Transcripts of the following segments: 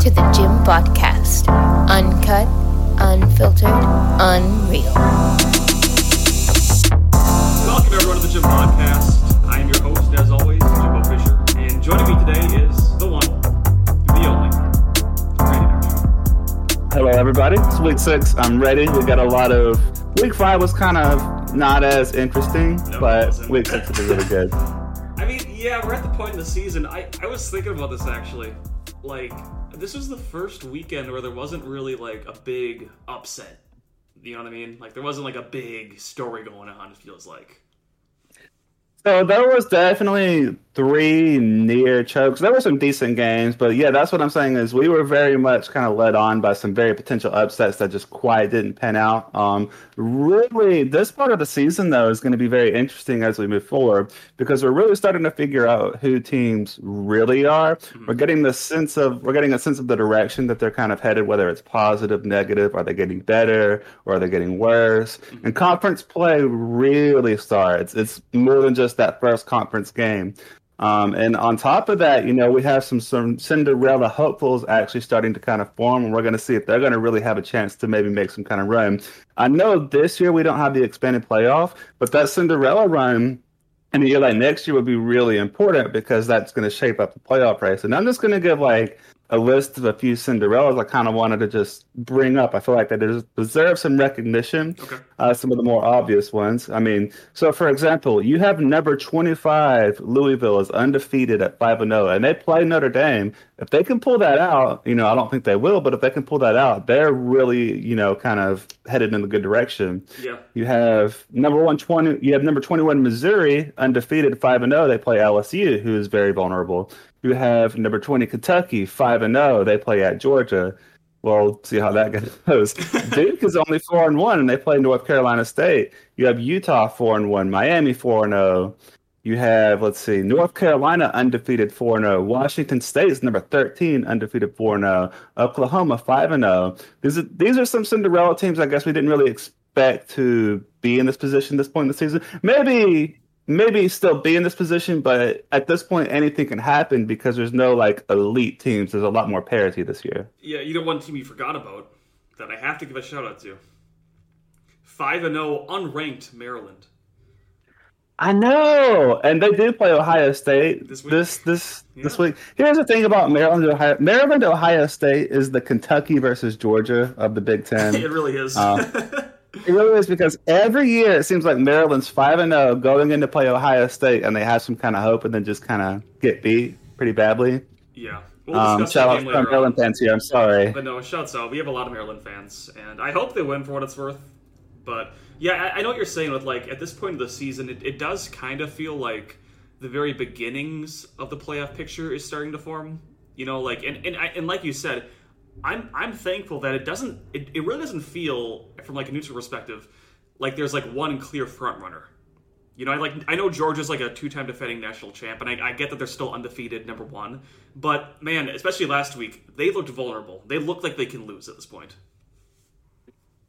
to the Gym Podcast. Uncut, unfiltered, unreal. Welcome everyone to the Gym Podcast. I am your host, as always, Jimbo Fisher, and joining me today is the one, the only, Randy Hello, everybody. It's week six. I'm ready. We got a lot of. Week five was kind of not as interesting, No, but week six is really good. I mean, yeah, we're at the point in the season. I, I was thinking about this actually. Like, this was the first weekend where there wasn't really like a big upset. You know what I mean? Like, there wasn't like a big story going on. It feels like. So there was definitely three near chokes. There were some decent games, but yeah, that's what I'm saying is we were very much kind of led on by some very potential upsets that just quite didn't pan out. Um, really, this part of the season though is going to be very interesting as we move forward because we're really starting to figure out who teams really are. We're getting the sense of we're getting a sense of the direction that they're kind of headed, whether it's positive, negative, are they getting better or are they getting worse? And conference play really starts. It's more than just that first conference game. Um, and on top of that, you know, we have some some Cinderella hopefuls actually starting to kind of form, and we're going to see if they're going to really have a chance to maybe make some kind of run. I know this year we don't have the expanded playoff, but that Cinderella run in a year like next year would be really important because that's going to shape up the playoff race. And I'm just going to give like a list of a few Cinderellas I kind of wanted to just bring up. I feel like they deserve some recognition. Okay. Uh, some of the more obvious ones. I mean, so for example, you have number 25 Louisville is undefeated at 5 and 0, and they play Notre Dame. If they can pull that out, you know, I don't think they will, but if they can pull that out, they're really, you know, kind of headed in the good direction. Yeah. You have number one twenty. You have number twenty-one Missouri undefeated, five and zero. They play LSU, who is very vulnerable. You have number twenty Kentucky, five and zero. They play at Georgia. Well, see how that goes. Duke is only four and one, and they play North Carolina State. You have Utah four and one, Miami four and zero. You have let's see, North Carolina undefeated four and zero. Washington State is number thirteen, undefeated four and zero. Oklahoma five and zero. These are these are some Cinderella teams. I guess we didn't really expect to be in this position this point in the season. Maybe maybe still be in this position, but at this point anything can happen because there's no like elite teams. There's a lot more parity this year. Yeah, you know one team you forgot about that I have to give a shout out to. Five and zero, unranked Maryland. I know, and they do play Ohio State This this week? this this, this week. Here's the thing about Maryland, Ohio. Maryland, Ohio State is the Kentucky versus Georgia of the Big Ten. It really is. Uh, It really is because every year it seems like Maryland's five and zero going in to play Ohio State, and they have some kind of hope, and then just kind of get beat pretty badly. yeah. We'll Um, shout out to on. Maryland fans here. I'm sorry. But no, shouts out. We have a lot of Maryland fans, and I hope they win for what it's worth. But yeah, I, I know what you're saying with like at this point of the season, it, it does kind of feel like the very beginnings of the playoff picture is starting to form. You know, like and and, I, and like you said, I'm I'm thankful that it doesn't it, it really doesn't feel from like a neutral perspective like there's like one clear front runner. You know, I like I know Georgia's like a two-time defending national champ, and I, I get that they're still undefeated, number one. But man, especially last week, they looked vulnerable. They look like they can lose at this point.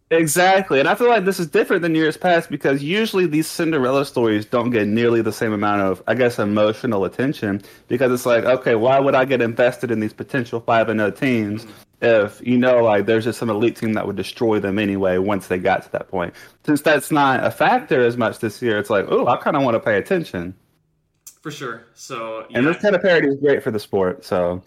Exactly, and I feel like this is different than years past because usually these Cinderella stories don't get nearly the same amount of, I guess, emotional attention because it's like, okay, why would I get invested in these potential five and zero teams mm-hmm. If you know, like, there's just some elite team that would destroy them anyway once they got to that point? Since that's not a factor as much this year, it's like, oh, I kind of want to pay attention, For sure. So yeah, and this kind of parody is great for the sport. So,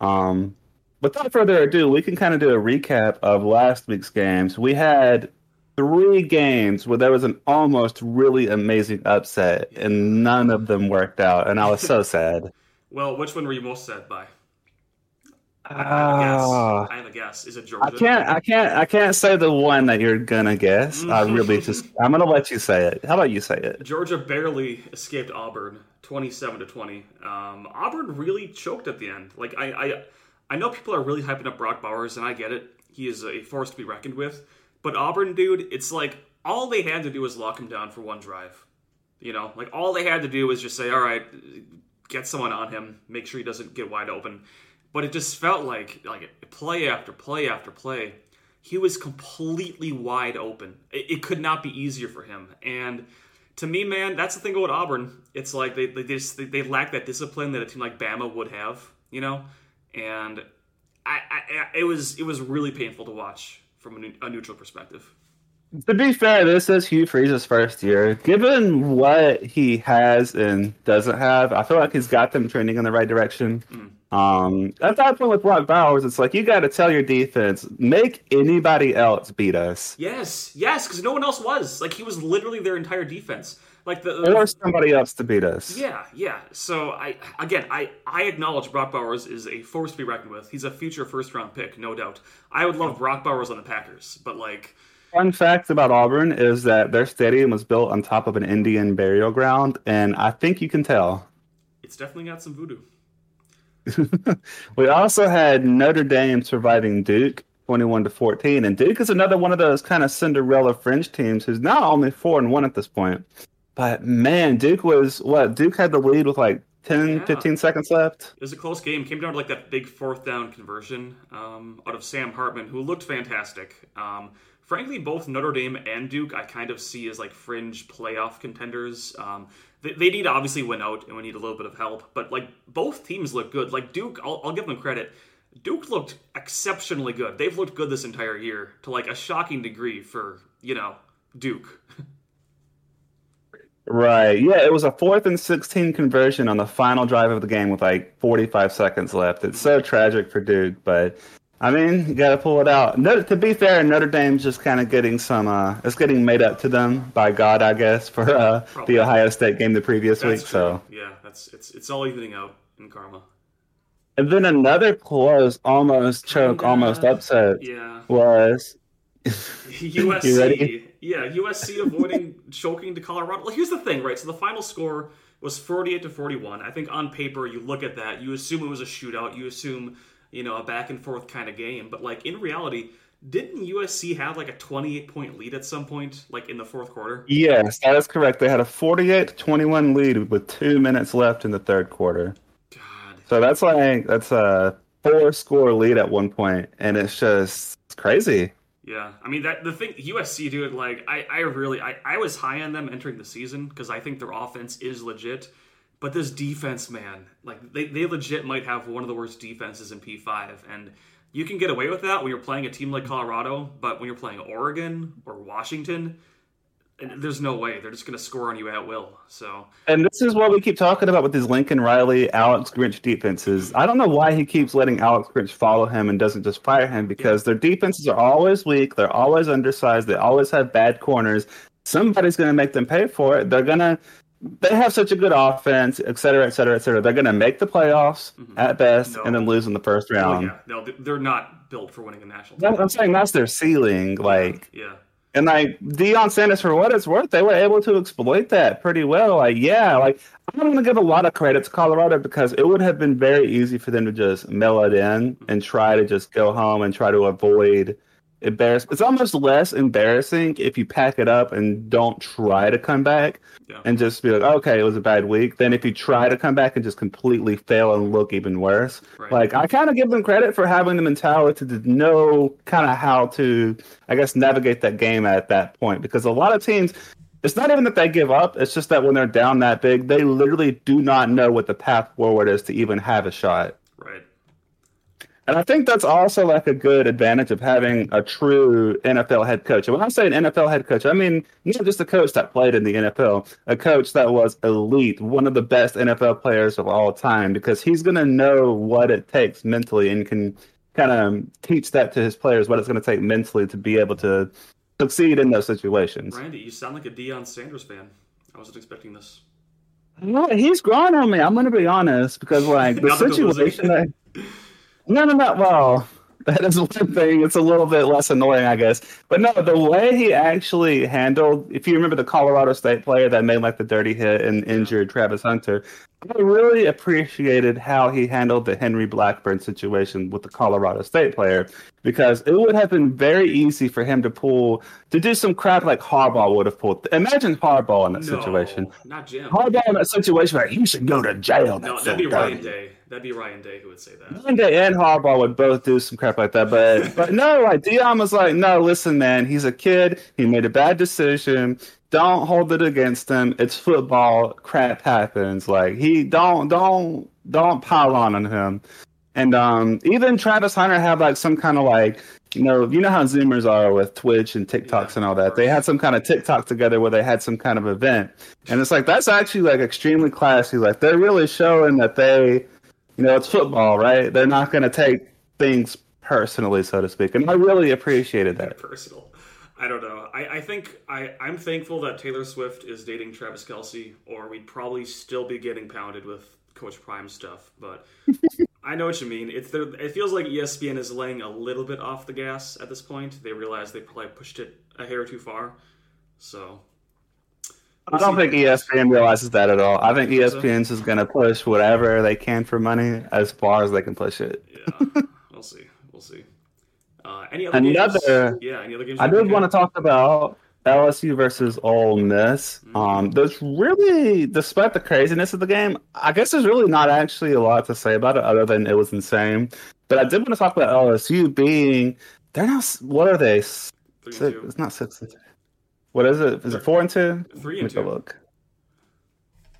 um, without further ado, we can kind of do a recap of last week's games. We had three games where there was an almost really amazing upset, and none of them worked out, and I was so sad. well, which one were you most sad by? I have a Ah. guess. I have a guess. Is it Georgia? I can't, I can't, I can't say the one that you're gonna guess. I really just, I'm gonna let you say it. How about you say it? Georgia barely escaped Auburn, twenty-seven to twenty. Um, Auburn really choked at the end. Like I, I, I know people are really hyping up Brock Bowers, and I get it. He is a force to be reckoned with. But Auburn, dude, it's like all they had to do was lock him down for one drive. You know, like all they had to do was just say, "All right, get someone on him, make sure he doesn't get wide open." But it just felt like like play after play after play, he was completely wide open. It, it could not be easier for him. And to me, man, that's the thing about Auburn. It's like they they just they, they lack that discipline that a team like Bama would have, you know. And I, I, it was it was really painful to watch from a, a neutral perspective. To be fair, this is Hugh Freeze's first year. Given what he has and doesn't have, I feel like he's got them trending in the right direction. Mm. Um, at that point with Brock Bowers, it's like you got to tell your defense, make anybody else beat us. Yes, yes, because no one else was. Like he was literally their entire defense. Like the, the or somebody else to beat us. Yeah, yeah. So I again, I I acknowledge Brock Bowers is a force to be reckoned with. He's a future first round pick, no doubt. I would love Brock Bowers on the Packers, but like. Fun fact about Auburn is that their stadium was built on top of an Indian burial ground, and I think you can tell. It's definitely got some voodoo. we also had Notre Dame surviving Duke 21 to 14 and Duke is another one of those kind of Cinderella fringe teams who's now only 4 and 1 at this point. But man, Duke was what? Duke had the lead with like 10 yeah. 15 seconds left. It was a close game. Came down to like that big fourth down conversion um, out of Sam Hartman who looked fantastic. Um, frankly, both Notre Dame and Duke I kind of see as like fringe playoff contenders. Um, they, they, need to obviously win out, and we need a little bit of help. But like both teams look good. Like Duke, I'll, I'll give them credit. Duke looked exceptionally good. They've looked good this entire year to like a shocking degree for you know Duke. Right. Yeah, it was a fourth and 16 conversion on the final drive of the game with like 45 seconds left. It's so tragic for Duke, but I mean, you got to pull it out. No, to be fair, Notre Dame's just kind of getting some. Uh, it's getting made up to them by God, I guess, for uh, the Ohio State game the previous that's week. True. So yeah, that's it's it's all evening out in karma. And then another close, almost choke, almost upset. Yeah. Was USC. yeah, USC avoiding choking to Colorado. Well, here's the thing, right? So the final score was 48 to 41. I think on paper, you look at that, you assume it was a shootout. You assume you know, a back and forth kind of game. But like in reality, didn't USC have like a 28 point lead at some point, like in the fourth quarter? Yes, that is correct. They had a 48 21 lead with two minutes left in the third quarter. God. So that's like, that's a four score lead at one point, and it's just it's crazy. Yeah, I mean that the thing USC dude like I I really I I was high on them entering the season because I think their offense is legit. But this defense, man, like they, they legit might have one of the worst defenses in P5. And you can get away with that when you're playing a team like Colorado, but when you're playing Oregon or Washington, there's no way they're just going to score on you at will. So, and this is what we keep talking about with these Lincoln Riley, Alex Grinch defenses. I don't know why he keeps letting Alex Grinch follow him and doesn't just fire him because yeah. their defenses are always weak. They're always undersized. They always have bad corners. Somebody's going to make them pay for it. They're going to they have such a good offense, et cetera, et cetera, et cetera. They're going to make the playoffs mm-hmm. at best no. and then lose in the first round. Oh, yeah. No, they're not built for winning a national title. I'm saying that's their ceiling. Like, yeah. And like Deion Sanders, for what it's worth, they were able to exploit that pretty well. Like, yeah, like I'm going to give a lot of credit to Colorado because it would have been very easy for them to just mail it in and try to just go home and try to avoid It's almost less embarrassing if you pack it up and don't try to come back yeah. and just be like, okay, it was a bad week. Than if you try to come back and just completely fail and look even worse. Right. Like I kind of give them credit for having the mentality to know kind of how to, I guess, navigate that game at that point because a lot of teams. It's not even that they give up. It's just that when they're down that big, they literally do not know what the path forward is to even have a shot. And I think that's also like a good advantage of having a true NFL head coach. And when I say an NFL head coach, I mean not just a coach that played in the NFL, a coach that was elite, one of the best NFL players of all time, because he's going to know what it takes mentally and can kind of teach that to his players, what it's going to take mentally to be able to succeed in those situations. Randy, you sound like a Deion Sanders fan. I wasn't expecting this. Well, he's grown on me. I'm going to be honest because, like, the situation that. No, no, no. Well, that is one thing. It's a little bit less annoying, I guess. But no, the way he actually handled, if you remember the Colorado State player that made like the dirty hit and injured Travis Hunter, I really appreciated how he handled the Henry Blackburn situation with the Colorado State player because it would have been very easy for him to pull to do some crap like Harbaugh would have pulled. Imagine Harbaugh in that no, situation. Not Jim. Harbaugh in that situation, like you should go to jail. No, that'd be Ryan Day. That'd be Ryan Day who would say that. Ryan Day and Harbaugh would both do some crap like that, but but no, like Deion was like, no, listen, man, he's a kid. He made a bad decision don't hold it against him. It's football. Crap happens. Like he don't don't don't pile on on him. And um, even Travis Hunter had like some kind of like you know you know how Zoomers are with Twitch and TikToks Yeah, and all that. They had some kind of TikTok together where they had some kind of event, and it's like that's actually like extremely classy. Like they're really showing that they, you know, it's football, right? They're not going to take things personally, so to speak, and I really appreciated that. personal. I don't know. I, I think I, I'm thankful that Taylor Swift is dating Travis Kelce, or we'd probably still be getting pounded with Coach Prime stuff. But I know what you mean. It's there. It feels like ESPN is laying a little bit off the gas at this point. They realize they probably pushed it a hair too far. So I don't think ESPN realizes that at all. I think? ESPN's is going to push whatever they can for money as far as they can push it. yeah, we'll see. We'll see. Uh, any other Another- games? Yeah, any other games? I did want to talk about LSU versus Ole Miss. Um, there's really, despite the craziness of the game, I guess there's really not actually a lot to say about it other than it was insane. But I did want to talk about LSU being they're not. What are they? Six, Three and two. it's not six. What is it? Is it four and two? Three and two. look.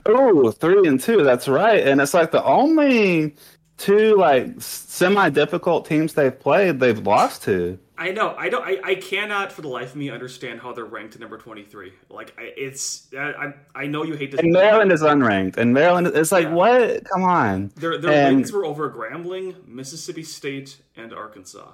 Oh, three and two. That's right. And it's like the only two like semi difficult teams they've played, they've lost to. I know. I don't. I, I cannot for the life of me understand how they're ranked at number twenty three. Like I, it's. I, I I know you hate this. And Maryland is unranked. And Maryland, it's like, Yeah. what? Come on. Their their and- wins were over Grambling, Mississippi State, and Arkansas.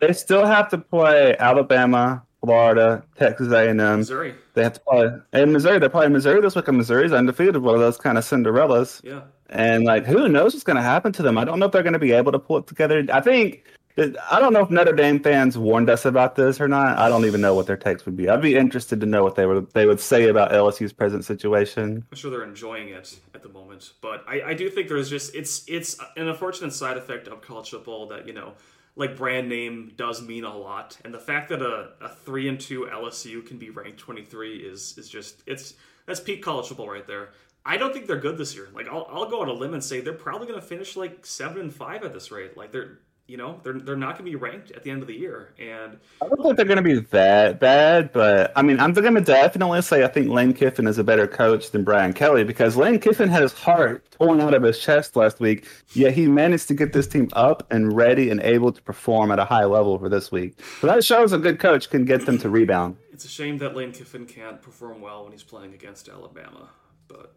They still have to play Alabama, Florida, Texas A&M. Missouri. They have to play in Missouri. They're playing Missouri this week, and Missouri's undefeated. One of those kind of Cinderellas. Yeah. And like, who knows what's going to happen to them? I don't know if they're going to be able to pull it together. I think. I don't know if Notre Dame fans warned us about this or not. I don't even know what their takes would be. I'd be interested to know what they would they would say about LSU's present situation. I'm sure they're enjoying it at the moment, but I, I do think there's just it's it's an unfortunate side effect of college football that you know, like brand name does mean a lot, and the fact that a, a three and two LSU can be ranked 23 is is just it's that's peak college football right there. I don't think they're good this year. Like I'll I'll go on a limb and say they're probably going to finish like seven and five at this rate. Like they're you know they're they're not going to be ranked at the end of the year, and I don't think they're going to be that bad, but I mean, I'm going to definitely say I think Lane Kiffin is a better coach than Brian Kelly because Lane Kiffin had his heart torn out of his chest last week, yet he managed to get this team up and ready and able to perform at a high level for this week. So that shows a good coach can get them to rebound. it's a shame that Lane Kiffin can't perform well when he's playing against Alabama. But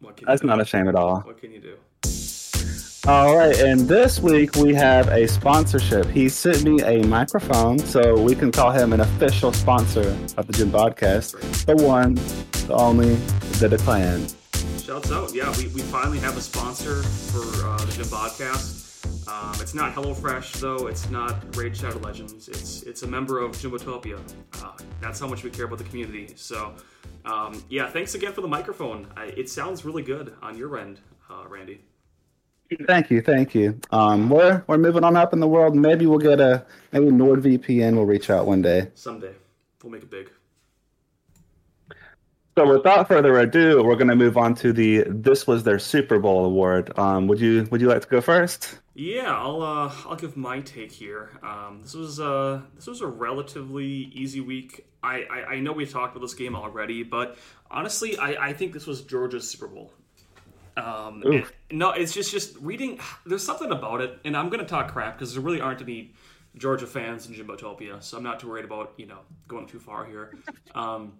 what can That's you do? not a shame at all. What can you do? All right, and this week we have a sponsorship. He sent me a microphone, so we can call him an official sponsor of the Gym Podcast. The one, the only, the declan. Shouts out. Yeah, we, we finally have a sponsor for uh, the Gym Podcast. Um, it's not HelloFresh, though. It's not Raid Shadow Legends. It's it's a member of Jimbotopia. Uh, that's how much we care about the community. So, um, yeah, thanks again for the microphone. I, it sounds really good on your end, uh, Randy. Thank you, thank you. Um, we're we're moving on up in the world. Maybe we'll get a maybe NordVPN will reach out one day. Someday, we'll make it big. So without further ado, we're going to move on to the this was their Super Bowl award. Um, would you would you like to go first? Yeah, I'll uh, I'll give my take here. Um, this was uh, this was a relatively easy week. I, I, I know we talked about this game already, but honestly, I, I think this was Georgia's Super Bowl. Um, and- no, it's just just reading. There's something about it, and I'm gonna talk crap because there really aren't any Georgia fans in Jimbotopia, so I'm not too worried about you know going too far here. Um,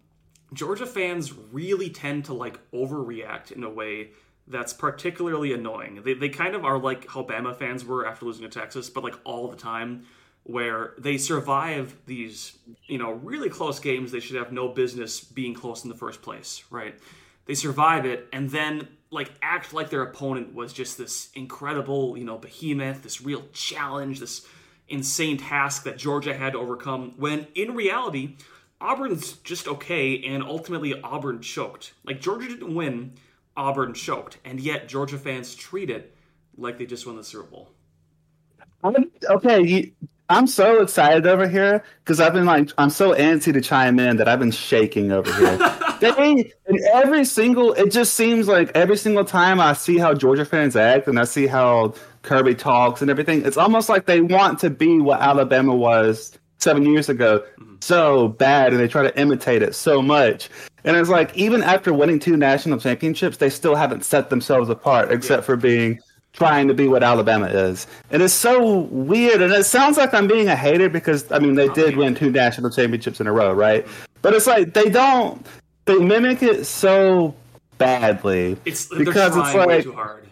Georgia fans really tend to like overreact in a way that's particularly annoying. They, they kind of are like how Bama fans were after losing to Texas, but like all the time, where they survive these, you know, really close games they should have no business being close in the first place, right? They survive it and then like act like their opponent was just this incredible, you know, behemoth, this real challenge, this insane task that Georgia had to overcome, when in reality, Auburn's just okay, and ultimately Auburn choked. Like Georgia didn't win, Auburn choked, and yet Georgia fans treat it like they just won the Super Bowl. I'm- okay, I'm so excited over here because I've been like I'm so antsy to chime in that I've been shaking over here. they and every single it just seems like every single time I see how Georgia fans act and I see how Kirby talks and everything, it's almost like they want to be what Alabama was seven years ago mm-hmm. so bad and they try to imitate it so much. And it's like even after winning two national championships, they still haven't set themselves apart except for being trying to be what Alabama is. And it's so weird. And it sounds like I'm being a hater because, I mean, they did win two national championships in a row, right? But it's like they don't, they mimic it so badly. It's because it's like, too hard.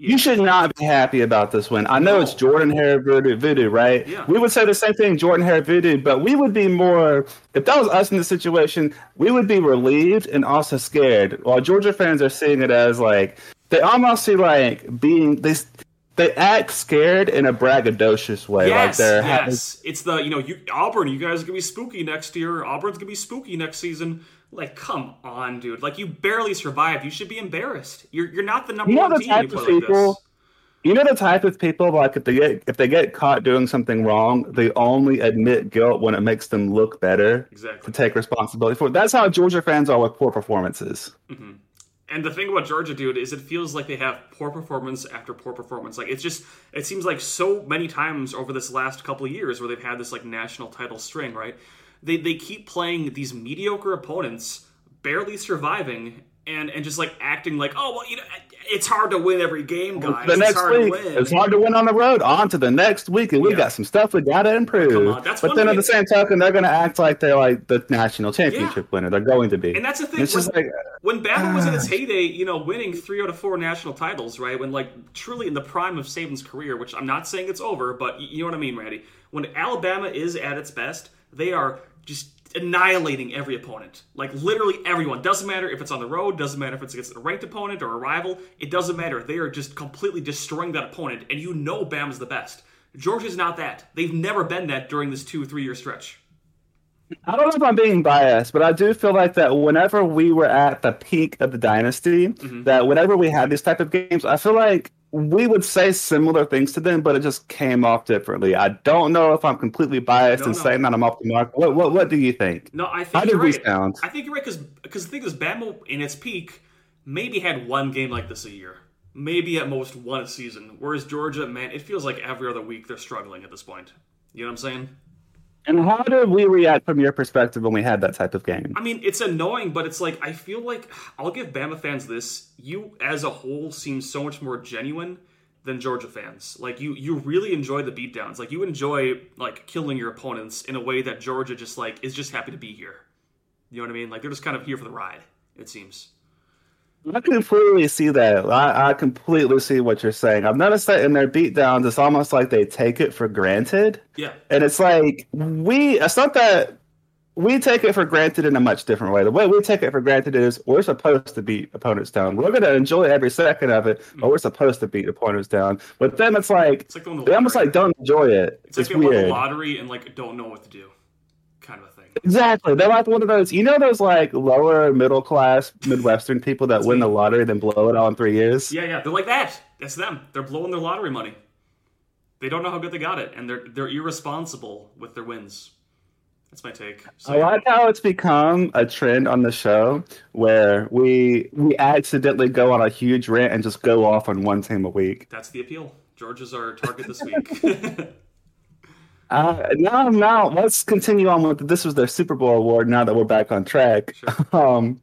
Yeah. You should not be happy about this win. I know no. it's Jordan Hare voodoo, voodoo right? Yeah. We would say the same thing, Jordan Hare voodoo, but we would be more, if that was us in the situation, we would be relieved and also scared. While Georgia fans are seeing it as like, they almost see like being this. They act scared in a braggadocious way, yes, like they're yes. Having... It's the you know you Auburn. You guys are gonna be spooky next year. Auburn's gonna be spooky next season. Like, come on, dude. Like, you barely survived. You should be embarrassed. You're you're not the number you know one the team. Type of people, like you know the type of people like if they get if they get caught doing something wrong, they only admit guilt when it makes them look better. Exactly. To take responsibility for. It. That's how Georgia fans are with poor performances. Mm-hmm. And the thing about Georgia, dude, is it feels like they have poor performance after poor performance. Like it's just, it seems like so many times over this last couple of years where they've had this like national title string, right? They they keep playing these mediocre opponents, barely surviving, and and just like acting like, oh well, you know, it's hard to win every game, guys. The next it's week, it's hard to win on the road. On to the next week, and we yeah. got some stuff we got to improve. but then at the same token, they're to act like they're like the national championship yeah. winner. They're going to be, and that's the thing. It's when, just like when Bama was in its uh. heyday, you know, winning three out of four national titles, right? When like truly in the prime of Saban's career, which I'm not saying it's over, but you know what I mean, Randy. When Alabama is at its best, they are just annihilating every opponent. Like literally everyone. Doesn't matter if it's on the road, doesn't matter if it's against a ranked opponent or a rival. It doesn't matter. They are just completely destroying that opponent, and you know Bama's the best. Georgia's not that. They've never been that during this two, or three year stretch. I don't know if I'm being biased, but I do feel like that whenever we were at the peak of the dynasty, mm-hmm. that whenever we had these type of games, I feel like we would say similar things to them, but it just came off differently. I don't know if I'm completely biased no, and no. saying that I'm off the mark. What, what what do you think? No, I think How you're right. Sound? I think you're right because because the thing is, Bama in its peak maybe had one game like this a year, maybe at most one a season. Whereas Georgia, man, it feels like every other week they're struggling at this point. You know what I'm saying? And how did we react from your perspective when we had that type of game? I mean, it's annoying, but it's like I feel like I'll give Bama fans this. You as a whole seem so much more genuine than Georgia fans. Like you you really enjoy the beatdowns. Like you enjoy like killing your opponents in a way that Georgia just like is just happy to be here. You know what I mean? Like they're just kind of here for the ride, it seems. I completely see that. I, I, completely see what you're saying. I've noticed that in their beatdowns, it's almost like they take it for granted. Yeah. And it's like we. It's not that we take it for granted in a much different way. The way we take it for granted is we're supposed to beat opponents down. We're going to enjoy every second of it, but hmm. we're supposed to beat opponents down. But then it's like, it's like the they almost like don't enjoy it. It's, it's like they weird. won the lottery and like don't know what to do, kind of a thing. Exactly. They're like one of those, you know, those like lower middle class Midwestern people that win the lottery then blow it all in three years. Yeah, yeah. They're like that. That's them. They're blowing their lottery money. They don't know how good they got it, and they're they're irresponsible with their wins. That's my take. So, I like how it's become a trend on the show where we we accidentally go on a huge rant and just go off on one team a week. That's the appeal. George is our target this week. Uh, now, now let's continue on with this was their Super Bowl award. Now that we're back on track, sure. um,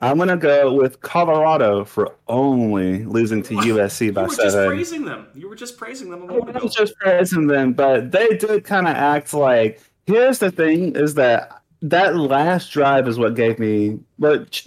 I'm gonna go with Colorado for only losing to USC by you were seven. Just praising them. You were just praising them a moment. I was just praising them, but they did kind of act like. Here's the thing: is that that last drive is what gave me what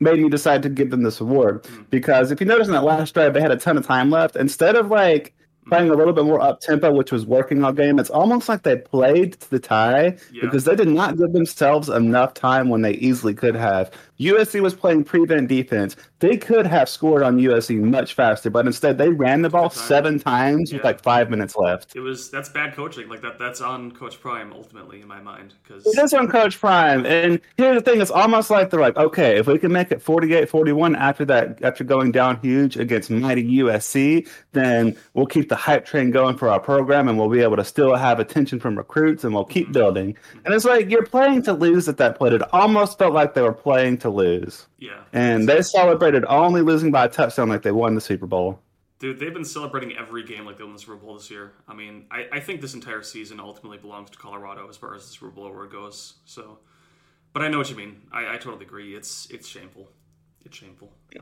made me decide to give them this award mm-hmm. because if you notice in that last drive they had a ton of time left instead of like playing a little bit more up tempo, which was working all game. It's almost like they played to the tie yeah. because they did not give themselves enough time when they easily could have. USC was playing prevent defense. They could have scored on USC much faster, but instead they ran the ball seven times yeah. with like five minutes left. It was that's bad coaching. Like that that's on Coach Prime ultimately in my mind because it is on Coach Prime. And here's the thing: it's almost like they're like, okay, if we can make it 48-41 after that, after going down huge against mighty USC, then we'll keep the hype train going for our program, and we'll be able to still have attention from recruits, and we'll keep mm-hmm. building. And it's like you're playing to lose at that point. It almost felt like they were playing to to lose. Yeah. And they celebrated only losing by a touchdown like they won the Super Bowl. Dude, they've been celebrating every game like they won the Super Bowl this year. I mean, I, I think this entire season ultimately belongs to Colorado as far as the Super Bowl it goes. So, but I know what you mean. I, I totally agree. It's it's shameful. It's shameful. Yeah.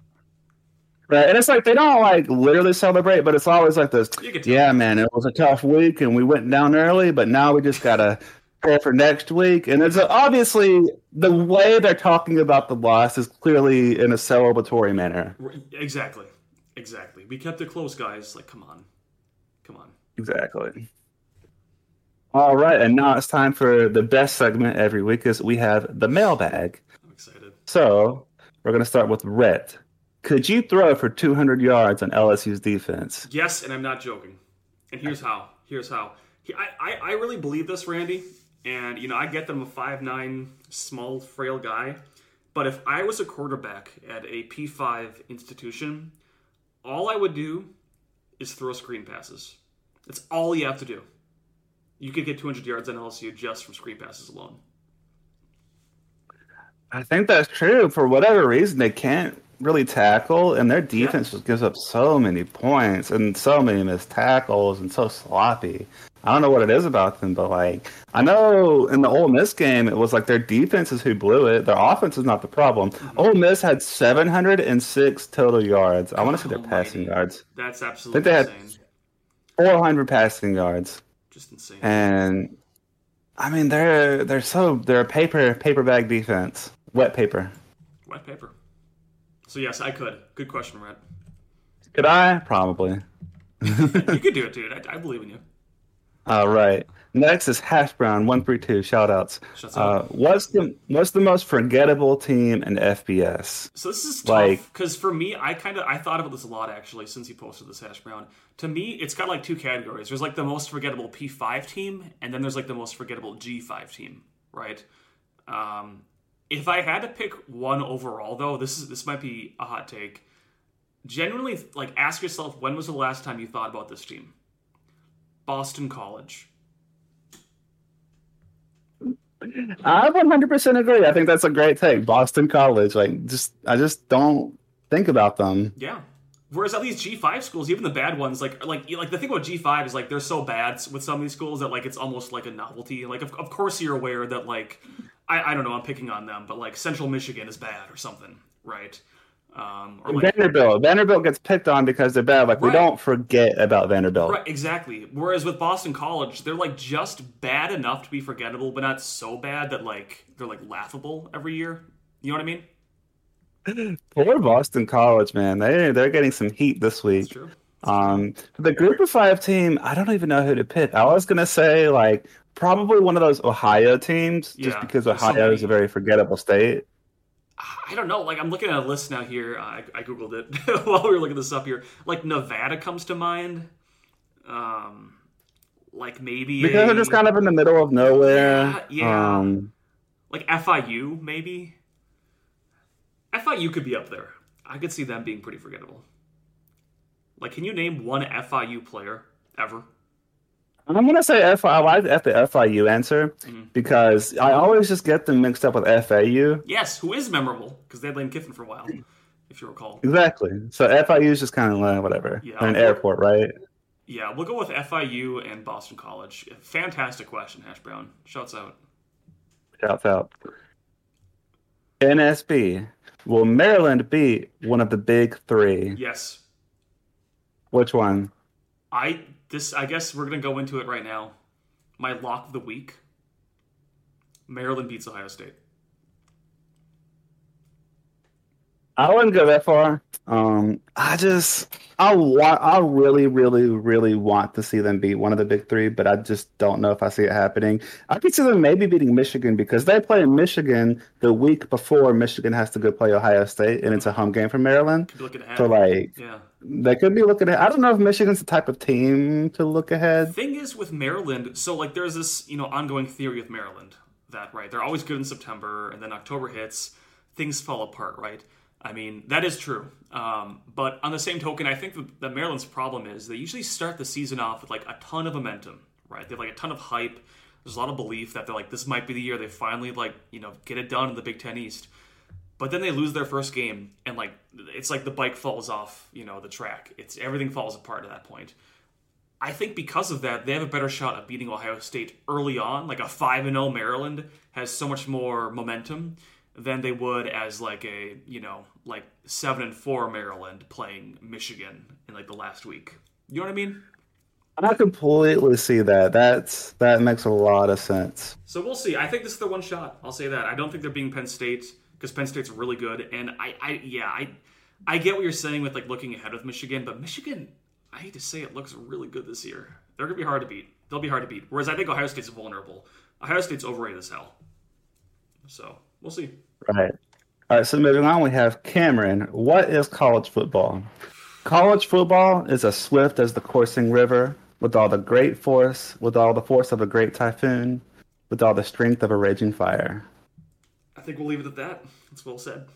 Right, and it's like they don't like literally celebrate, but it's always like this. You can tell. Yeah, man, it was a tough week, and we went down early, but now we just gotta for next week. And it's obviously the way they're talking about the loss is clearly in a celebratory manner. Exactly. Exactly. We kept it close, guys. Like, come on. Come on. Exactly. All right, and now it's time for the best segment every week. Is we have the mailbag. I'm excited. So we're gonna start with Rhett. Could you throw for 200 yards on LSU's defense? Yes, and I'm not joking. And here's how. Here's how. I, I, I really believe this, Randy. And, you know, I get them a five nine small, frail guy. But if I was a quarterback at a P5 institution, all I would do is throw screen passes. That's all you have to do. You could get 200 yards on LSU just from screen passes alone. I think that's true. For whatever reason, they can't really tackle, and their defense just gives up so many points and so many missed tackles and so sloppy. I don't know what it is about them, but like I know in the Ole Miss game, it was like their defense is who blew it. Their offense is not the problem. Mm-hmm. Ole Miss had 706 total yards. I want to see their oh, passing Almighty. yards. That's absolutely I think they had- 400 passing yards, Just insane. and I mean they're they're so they're a paper paper bag defense, wet paper. Wet paper. So, yes, I could. Good question, Rhett. Could I? Probably. you could do it, dude. I, I believe in you. All right. Next is Hash Brown one three two. Shout outs. Uh, what's the what's the most forgettable team in FBS? So this is Like- tough because for me, I kind of I thought about this a lot actually since you posted this hash brown. To me, it's got like two categories. There's like the most forgettable P5 team, and then there's like the most forgettable G5 team, right? Um, if I had to pick one overall, though, this is this might be a hot take. Genuinely, like ask yourself when was the last time you thought about this team? Boston College. I one hundred percent agree. I think that's a great take. Boston College. Like just I just don't think about them. Yeah. Whereas at least G five schools, even the bad ones, like like like the thing about G five is like they're so bad with some of these schools that like it's almost like a novelty. Like of, of course you're aware that like I, I don't know I'm picking on them, but like Central Michigan is bad or something, right? Um, or like Vanderbilt. Vanderbilt gets picked on because they're bad. Like we don't forget about Vanderbilt. right exactly. Whereas with Boston College, they're like just bad enough to be forgettable, but not so bad that like they're like laughable every year. You know what I mean? Poor Boston College, man. They they're getting some heat this week. true. Um, the group of five team, I don't even know who to pick. I was gonna say like probably one of those Ohio teams, just Yeah, because Ohio is a very forgettable state. I don't know. Like I'm looking at a list now here. Uh, I, I googled it while we were looking this up here. Like Nevada comes to mind. Um, like maybe Because a, they're just kind of in the middle of nowhere. Yeah, yeah. Um, like FIU maybe. FIU could be up there. I could see them being pretty forgettable. Like, can you name one FIU player ever? I'm gonna say FI. I like the FIU answer Mm-hmm. because I always just get them mixed up with FAU. Yes, who is memorable because they had Lane Kiffin for a while, if you recall. Exactly. So FIU is just kind of like whatever. Yeah, They're an airport, right? Yeah, we'll go with FIU and Boston College. Fantastic question, Hash Brown. Shouts out. Shouts out. NSB. Will Maryland be one of the big three? Yes, Which one? I this I guess we're gonna go into it right now. My lock of the week. Maryland beats Ohio State. I wouldn't go that far. Um, I just, I want, I really, really, really want to see them beat one of the big three, but I just don't know if I see it happening. I could see them maybe beating Michigan because they play in Michigan the week before Michigan has to go play Ohio State, and it's a home game for Maryland. Could be looking ahead. So, like, yeah. They could be looking at. I don't know if Michigan's the type of team to look ahead. Thing is with Maryland, so like there's this you know ongoing theory with Maryland that right they're always good in September and then October hits, things fall apart, right? I mean that is true. Um, but on the same token, I think that, that Maryland's problem is they usually start the season off with like a ton of momentum, right? They have like a ton of hype. There's a lot of belief that they're like this might be the year they finally like you know get it done in the Big Ten East. But then they lose their first game, and like it's like the bike falls off, you know, the track. It's everything falls apart at that point. I think because of that, they have a better shot of beating Ohio State early on. Like a five and zero Maryland has so much more momentum, than they would as like a you know like seven and four Maryland playing Michigan in like the last week. You know what I mean? I completely see that. That's that makes a lot of sense. So we'll see. I think this is their one shot. I'll say that. I don't think they're being Penn State because Penn State's really good, and I, I, yeah, I, I get what you're saying with like looking ahead with Michigan, but Michigan, I hate to say it, looks really good this year. They're gonna be hard to beat. They'll be hard to beat. Whereas I think Ohio State's vulnerable. Ohio State's overrated as hell. So we'll see. Right. All right. So moving on, we have Cameron. What is college football? College football is as swift as the coursing river, with all the great force, with all the force of a great typhoon, with all the strength of a raging fire. I think we'll leave it at that. That's well said.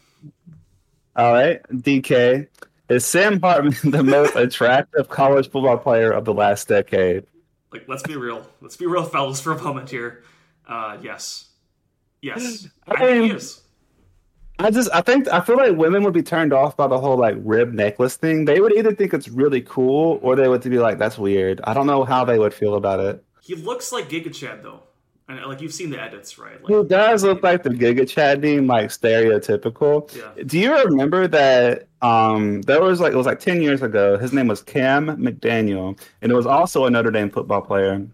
All right, DK. Is Sam Hartman the most attractive college football player of the last decade? Like, let's be real. Let's be real, fellas, for a moment here. Uh, yes, yes, I think he is. I just I think I feel like women would be turned off by the whole like rib necklace thing. They would either think it's really cool or they would be like, that's weird. I don't know how they would feel about it. He looks like Giga Chad though. And like you've seen the edits, right? Like, He does look like the Giga name, like stereotypical. Yeah. Do you remember that um that was like it was like ten years ago, his name was Cam McDaniel, and it was also a Notre Dame football player.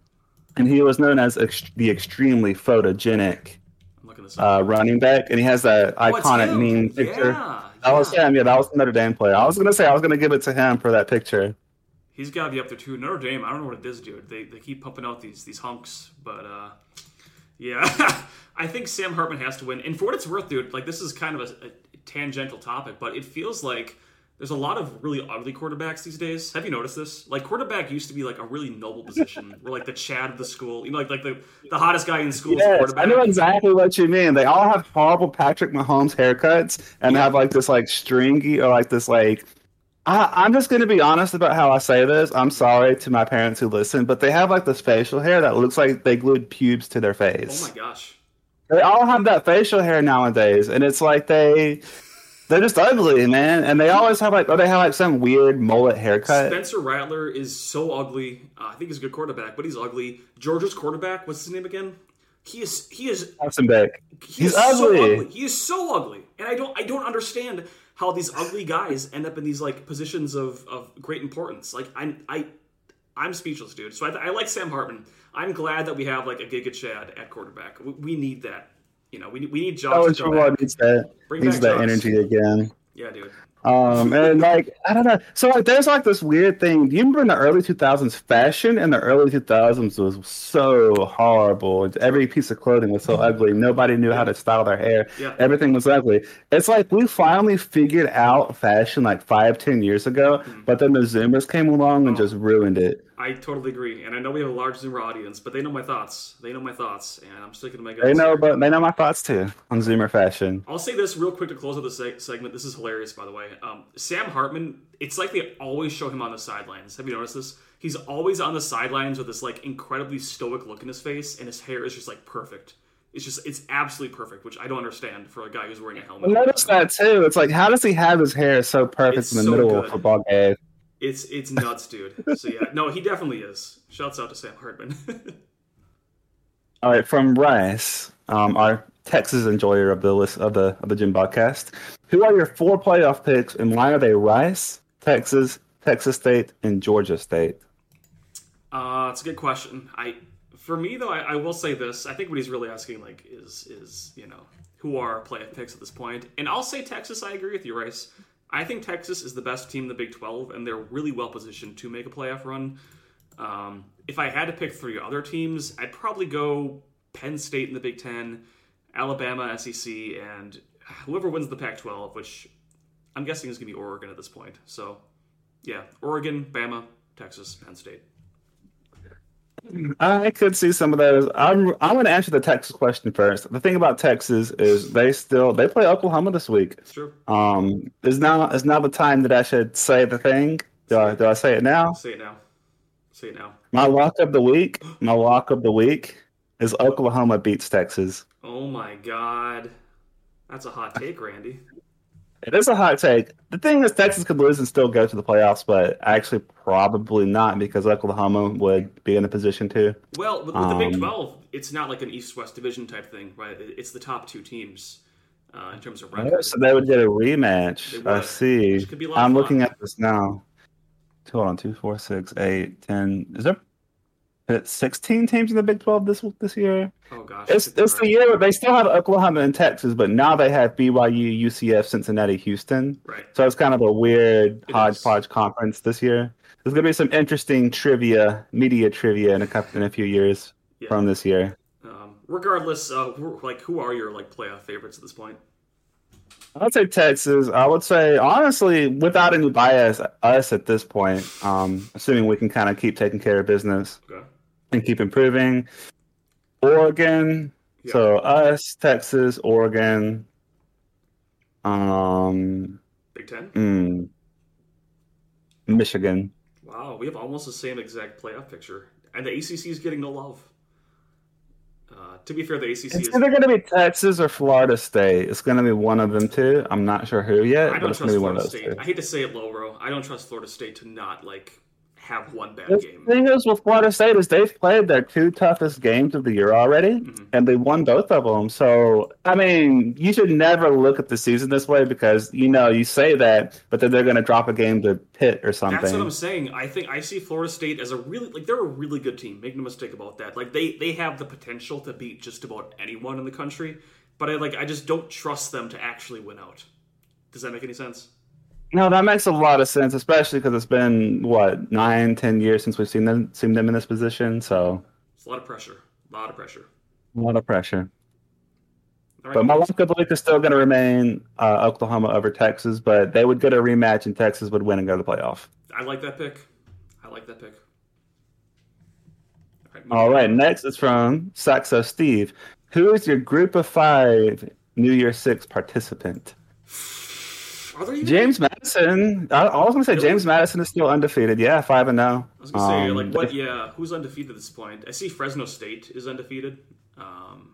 And he was known as ex- the extremely photogenic I'm looking this up. uh, running back, and he has that Oh, iconic meme picture. Yeah, That was him. Yeah, that was the Notre Dame player. I was gonna say I was gonna give it to him for that picture. He's got to be up there too. Notre Dame, I don't know what it is, dude. They, they keep pumping out these these hunks, but uh, yeah, I think Sam Hartman has to win. And for what it's worth, dude, like this is kind of a, a tangential topic, but it feels like there's a lot of really ugly quarterbacks these days. Have you noticed this? Like quarterback used to be like a really noble position, where like the Chad of the school, you know, like like the the hottest guy in school is Yes, I know exactly what you mean. They all have horrible Patrick Mahomes haircuts and have like this like stringy or like this like. I, I'm just gonna be honest about how I say this. I'm sorry to my parents who listen, but they have like this facial hair that looks like they glued pubes to their face. Oh my gosh. They all have that facial hair nowadays, and it's like they they're just ugly, man. And they always have like, or they have like some weird mullet haircut. Spencer Rattler is so ugly. Uh, I think he's a good quarterback, but he's ugly. Georgia's quarterback, what's his name again? He is he is Beck. he He's is so ugly. ugly. He is so ugly, and I don't I don't understand how these ugly guys end up in these like positions of, of great importance. Like I I I'm speechless, dude. So I, I like Sam Hartman. I'm glad that we have like a Giga Chad at quarterback. We, we need that. You know, we, we need jobs. College to come back. needs that Bring needs that Jones. energy again. Yeah, dude. Um, and like I don't know. So like, there's like this weird thing. Do you remember in the early 2000s, fashion in the early 2000s was so horrible. Every piece of clothing was so ugly. Nobody knew how to style their hair. Yeah. Everything was ugly. It's like we finally figured out fashion like five, ten years ago, but then the Zoomers came along and. Oh. just ruined it. I totally agree, and I know we have a large Zoomer audience, but they know my thoughts. They know my thoughts, and I'm sticking to my guns. They know, here. but they know my thoughts too on Zoomer fashion. I'll say this real quick to close out the seg- segment. This is hilarious, by the way. Um, Sam Hartman, it's like they always show him on the sidelines. Have you noticed this? He's always on the sidelines with this like incredibly stoic look in his face, and his hair is just like perfect. It's just it's absolutely perfect, which I don't understand for a guy who's wearing a helmet. I noticed that too. It's like, how does he have his hair so perfect It's in the so middle of a football game? It's it's nuts, dude. So yeah, no, he definitely is. Shouts out to Sam Hartman. All right, from Rice, um, our Texas enjoyer of the list of the of the Gym podcast. Who are your four playoff picks, and why are they Rice, Texas, Texas State, and Georgia State? Uh, it's a good question. I, for me though, I, I will say this. I think what he's really asking like is is you know who are our playoff picks at this point, and I'll say Texas. I agree with you, Rice. I think Texas is the best team in the Big Twelve, and they're really well positioned to make a playoff run. Um, if I had to pick three other teams, I'd probably go Penn State in the Big Ten, Alabama, SEC, and whoever wins the Pac-12, which I'm guessing is going to be Oregon at this point. So, yeah, Oregon, Bama, Texas, Penn State. I could see some of those. I'm I'm going to answer the Texas question first. The thing about Texas is they still they play Oklahoma this week. It's true. Um, is now is now the time that I should say the thing? Do I do I say it now? Say it now. Say it now. My lock of the week. My lock of the week is Oklahoma beats Texas. Oh my god. That's a hot take, Randy. It is a hot take. The thing is, Texas could lose and still go to the playoffs, but actually probably not because Oklahoma would be in a position to. Well, with, with the Big Um, 12, it's not like an East West division type thing, right? It's the top two teams. uh, in terms of record. so they would get a rematch. I see. which could be a lot of I'm looking at this now. Hold on, two, four, six, eight, ten. Is there 16 teams in the Big 12 this this year? Oh gosh, It's it's the year they still have Oklahoma and Texas, but now they have BYU, UCF, Cincinnati, Houston. right. So it's kind of a weird It is. hodgepodge conference this year. There's gonna be some interesting trivia, media trivia in a couple in a few years Yeah. from this year. Um, regardless, uh, who- like who are your like playoff favorites at this point? I'd say Texas. I would say honestly, without any bias, us at this point, um, assuming we can kind of keep taking care of business Okay. And keep improving. Oregon. Yeah. So us, Texas, Oregon. Um, Big Ten. mm, Michigan. Wow, we have almost the same exact playoff picture, and the ACC is getting no love. Uh, to be fair, the ACC It's is. either going to be Texas or Florida State. It's going to be one of them two. I'm not sure who yet, I don't it's going to trust be one of Florida those State. I hate to say it, low, bro. I don't trust Florida State to not like have one bad The game. thing is with Florida State is they've played their two toughest games of the year already, Mhm. and they won both of them. So I mean, you should never look at the season this way because you know you say that, but then they're going to drop a game to Pitt or something. That's what I'm saying. I think I see Florida State as a really like they're a really good team. Make no mistake about that. Like they they have the potential to beat just about anyone in the country, but I like I just don't trust them to actually win out. Does that make any sense? No, that makes a lot of sense, especially because it's been what nine, ten years since we've seen them seen them in this position. So It's a lot of pressure. A lot of pressure. a lot of pressure. Right. But my lock of the week is still going to remain uh, Oklahoma over Texas, but they would get a rematch and Texas would win and go to the playoff. I like that pick. I like that pick. All right. All right, next is from Saxo Steve. Who is your group of five New Year Six participant? Are there even, James Madison. I, I was going to say James Madison is still undefeated. Yeah, five and zero. I was gonna say Um, like what? Yeah, who's undefeated at this point? I see Fresno State is undefeated. Um,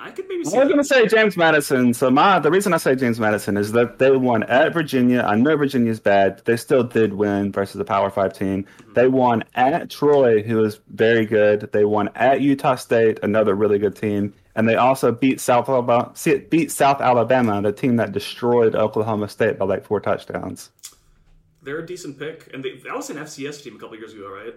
I could maybe. I was that. to say James Madison. So my the reason I say James Madison is that they won at Virginia. I know Virginia's bad, but they still did win versus a Power Five team. Mm-hmm. They won at Troy, who is very good. They won at Utah State, another really good team, and they also beat South Alabama. Beat South Alabama, the team that destroyed Oklahoma State by like four touchdowns. They're a decent pick, and they, that was an FCS team a couple years ago, right?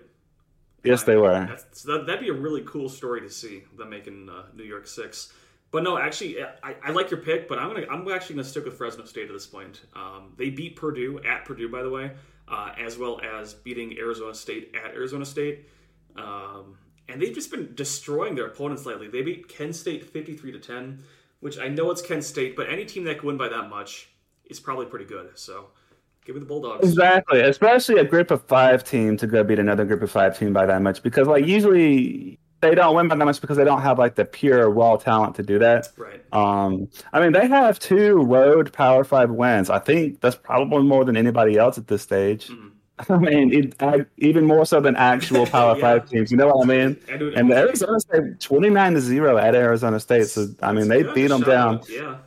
Yes, they were. That's, that, that'd be a really cool story to see them making uh, New Year Six. But no, actually, I, I like your pick, but I'm gonna I'm actually gonna stick with Fresno State at this point. Um, they beat Purdue at Purdue, by the way, uh, as well as beating Arizona State at Arizona State, um, and they've just been destroying their opponents lately. They beat Kent State 53 to 10, which I know it's Kent State, but any team that can win by that much is probably pretty good. So give me the Bulldogs. Exactly, especially a group of five team to go beat another group of five team by that much because like usually they don't win by that much because they don't have like the pure raw talent to do that. Right. Um, I mean they have two road Power Five wins. I think that's probably more than anybody else at this stage. Mhm. I mean, it, I, even more so than actual Power Yeah. Five teams. You know what I mean? And, it- And Arizona State twenty nine to zero at Arizona State. So I mean, they beat them down. Yeah.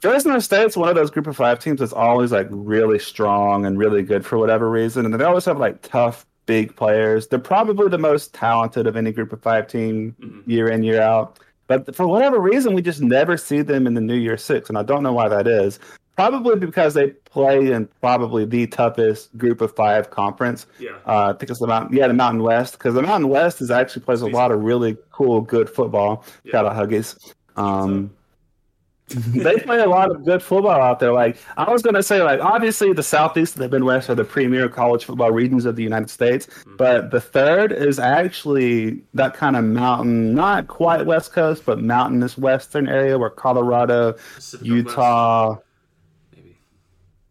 Fresno State's one of those group of five teams that's always like really strong and really good for whatever reason, and they always have like tough, big players. They're probably the most talented of any group of five team Mhm. year in year out. But for whatever reason, we just never see them in the New Year Six, and I don't know why that is. Probably because they play in probably the toughest group of five conference. Yeah. Uh, I think it's the Mountain, yeah, the Mountain West, because the Mountain West is actually plays a lot of really cool, good football. Yeah. Shout out Huggies. Um, they play a lot of good football out there. Like I was gonna say, like obviously the Southeast and the Midwest are the premier college football regions of the United States, Mm-hmm. but the third is actually that kind of mountain, not quite West Coast, but mountainous Western area where Colorado, Pacific Utah. maybe.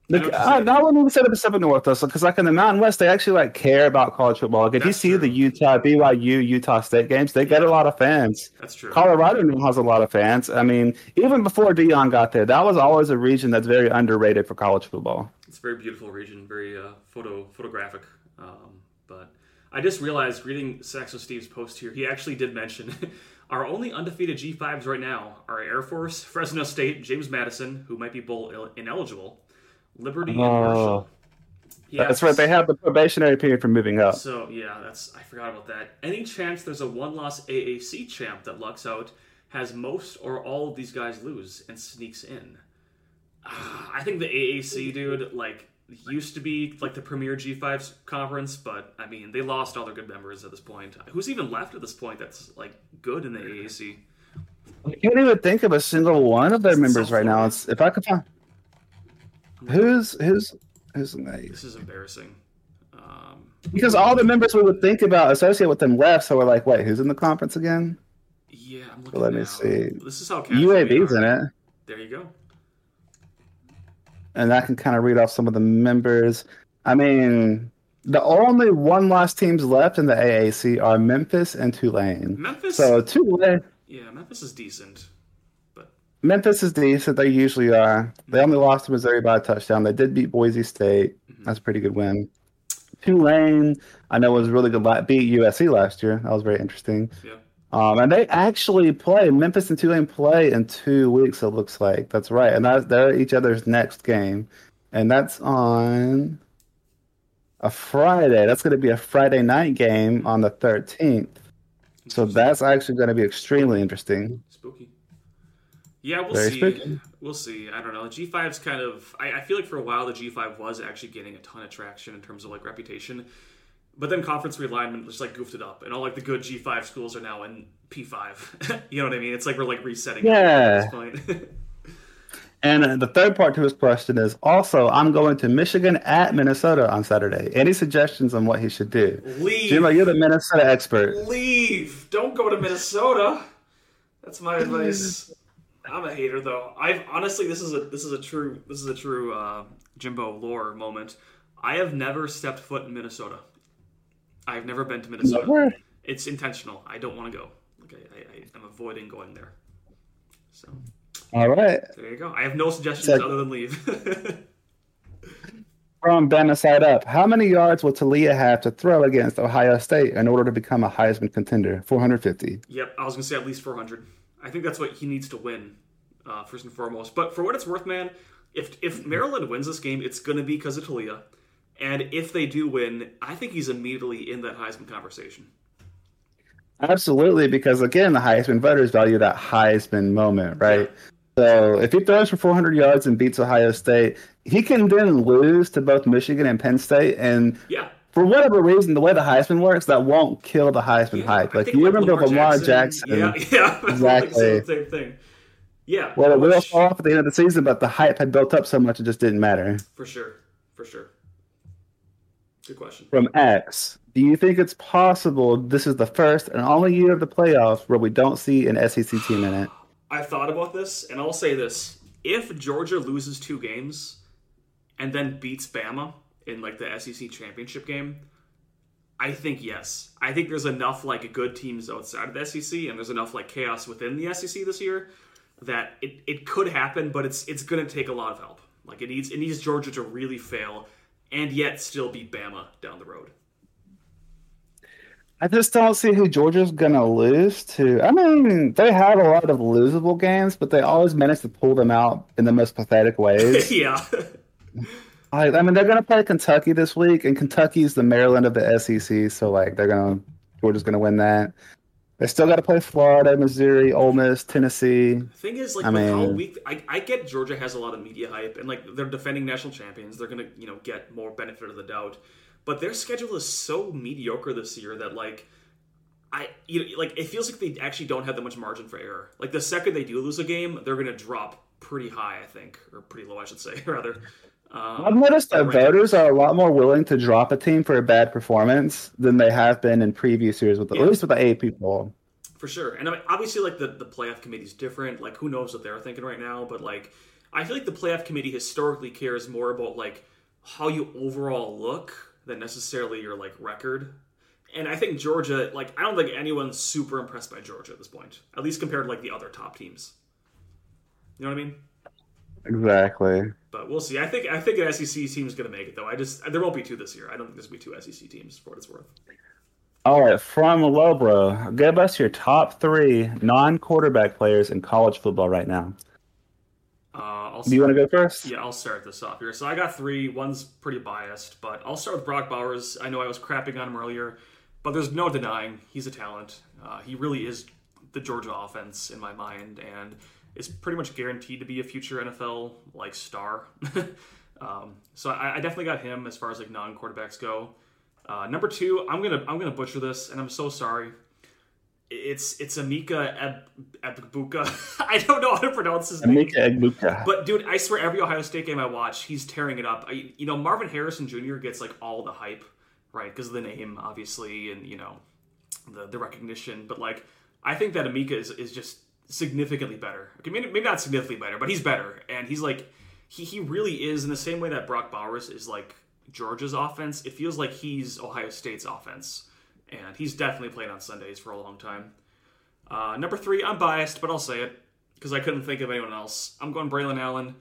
Look, know what you're I. I wouldn't even say the Pacific Northwest because, like in the Mountain West, they actually like care about college football. Like if you see true. the Utah, BYU, Utah State games, they get a lot of fans. That's true. Colorado now has a lot of fans. I mean, even before Deion got there, that was always a region that's very underrated for college football. It's a very beautiful region, very uh, photo photographic. Um, but I just realized reading Saxo Steve's post here, he actually did mention our only undefeated G5s right now are Air Force, Fresno State, James Madison, who might be bowl ineligible, Liberty, and Oh. Marshall. Yeah, That's right. They have the probationary period for moving up. So yeah, that's I forgot about that. Any chance there's a one-loss AAC champ that lucks out? has most or all of these guys lose and sneaks in. Uh, I think the AAC dude like used to be like the premier G5 conference, but I mean they lost all their good members at this point. Who's even left at this point that's like good in the AAC? I can't even think of a single one of their members right now. It's if I could find who's who's who's nice. This is embarrassing. Um, Because all the members we would think about associate with them left, so we're like, wait, who's in the conference again? yeah, I'm looking. Let me see. This is how UAB's in it. There you go. and I can kind of read off some of the members. I mean, the only one loss teams left in the AAC are Memphis and Tulane. Memphis. So Tulane, yeah, Memphis is decent, Memphis is decent. They usually are. They only lost to Missouri by a touchdown. They did beat Boise State. That's a pretty good win. Tulane, I know was really good. la- Beat USC last year. That was very interesting. yeah. Um, and they actually play Memphis and Tulane play in two weeks. It looks like that's right, and that's they're each other's next game, and that's on a Friday. That's going to be a Friday night game on the thirteenth. So that's actually going to be extremely interesting. Spooky. Yeah, we'll Very see. spooky. We'll see. I don't know. G 5's kind of. I, I feel like for a while the G5 was actually getting a ton of traction in terms of like reputation, but then conference realignment just like goofed it up, and all like the good G5 schools are now in P5. you know what I mean? It's like we're like resetting. Yeah. At this point. And uh, the third part to his question is also, I'm going to Michigan at Minnesota on Saturday. Any suggestions on what he should do? Leave. Jimbo, you're the Minnesota expert. Leave. Don't go to Minnesota. That's my advice. I'm a hater though. I've honestly this is a this is a true this is a true uh, Jimbo lore moment. I have never stepped foot in Minnesota. I've never been to Minnesota. Never? It's intentional. I don't want to go. Like I, I, I'm avoiding going there. So All right. there you go. I have no suggestions So- other than leave. From Bama side up, how many yards will Taulia have to throw against Ohio State in order to become a Heisman contender? 450. Yep, I was gonna say at least 400. I think that's what he needs to win, uh, first and foremost. But for what it's worth, man, if if Maryland wins this game, it's gonna be because of Taulia, and if they do win, I think he's immediately in that Heisman conversation. Absolutely, because again, the Heisman voters value that Heisman moment, right? So if he throws for 400 yards and beats Ohio State, he can then lose to both Michigan and Penn State. And Yeah, for whatever reason, the way the Heisman works, that won't kill the Heisman yeah, hype. Like you remember Lamar Jackson, Yeah, yeah, Exactly. same thing. Yeah, well, it will fall off at the end of the season, but the hype had built up so much it just didn't matter. for sure, for sure. Good question. From X, do you think it's possible this is the first and only year of the playoffs where we don't see an SEC team in it? I thought about this, and I'll say this: if Georgia loses two games and then beats Bama in like the SEC championship game, I think yes. I think there's enough like good teams outside of the SEC, and there's enough like chaos within the SEC this year that it, it could happen, but it's it's going to take a lot of help. Like it needs it needs Georgia to really fail, and yet still beat Bama down the road. I just don't see who Georgia's gonna lose to. I mean, they have a lot of losable games, but they always manage to pull them out in the most pathetic ways. yeah, I, I mean, they're gonna play Kentucky this week, and Kentucky's the Maryland of the SEC, so like they're gonna Georgia's gonna win that. They still got to play Florida, Missouri, Ole Miss, Tennessee. thing is, like, I with how mean- weak I, I get Georgia has a lot of media hype, and like they're defending national champions, they're gonna you know get more benefit of the doubt. But their schedule is so mediocre this year that like I you know, like it feels like they actually don't have that much margin for error. Like the second they do lose a game, they're gonna drop pretty high, I think, or pretty low, I should say, rather. Um, I've noticed that voters are a lot more willing to drop a team for a bad performance than they have been in previous years, with the, Yeah. at least with the eight people. For sure. And I mean, obviously, like, the, the playoff committee's different. Like, who knows what they're thinking right now. But, like, I feel like the playoff committee historically cares more about, like, how you overall look than necessarily your, like, record. And I think Georgia, like, I don't think anyone's super impressed by Georgia at this point, at least compared to, like, the other top teams. You know what I mean? Exactly. But we'll see. I think I think an SEC team's is going to make it, though. I just, there won't be two this year. I don't think there's going to be two SEC teams for what it's worth. All right, from Lobro, give us your top three non-quarterback players in college football right now. Uh, I'll Do you want to go first? Yeah, I'll start this off here. So I got three. One's pretty biased, but I'll start with Brock Bowers. I know I was crapping on him earlier, but there's no denying he's a talent. Uh, he really is the Georgia offense in my mind, and is pretty much guaranteed to be a future NFL like star. um, so I, I, definitely got him as far as like non quarterbacks go. Uh, number two, I'm gonna I'm gonna butcher this, and I'm so sorry. It's it's Emeka Egbuka. I don't know how to pronounce his name. Emeka Egbuka. But dude, I swear every Ohio State game I watch, he's tearing it up. I, you know, Marvin Harrison Jr. gets like all the hype, right? Because of the name, obviously, and you know, the the recognition. But like, I think that Emeka is is just significantly better. Okay, maybe, maybe not significantly better, but he's better, and he's like he he really is in the same way that Brock Bowers is like Georgia's offense. It feels like he's Ohio State's offense, and he's definitely played on Sundays for a long time. Uh, number three, I'm biased, but I'll say it because I couldn't think of anyone else. I'm going Braelon Allen.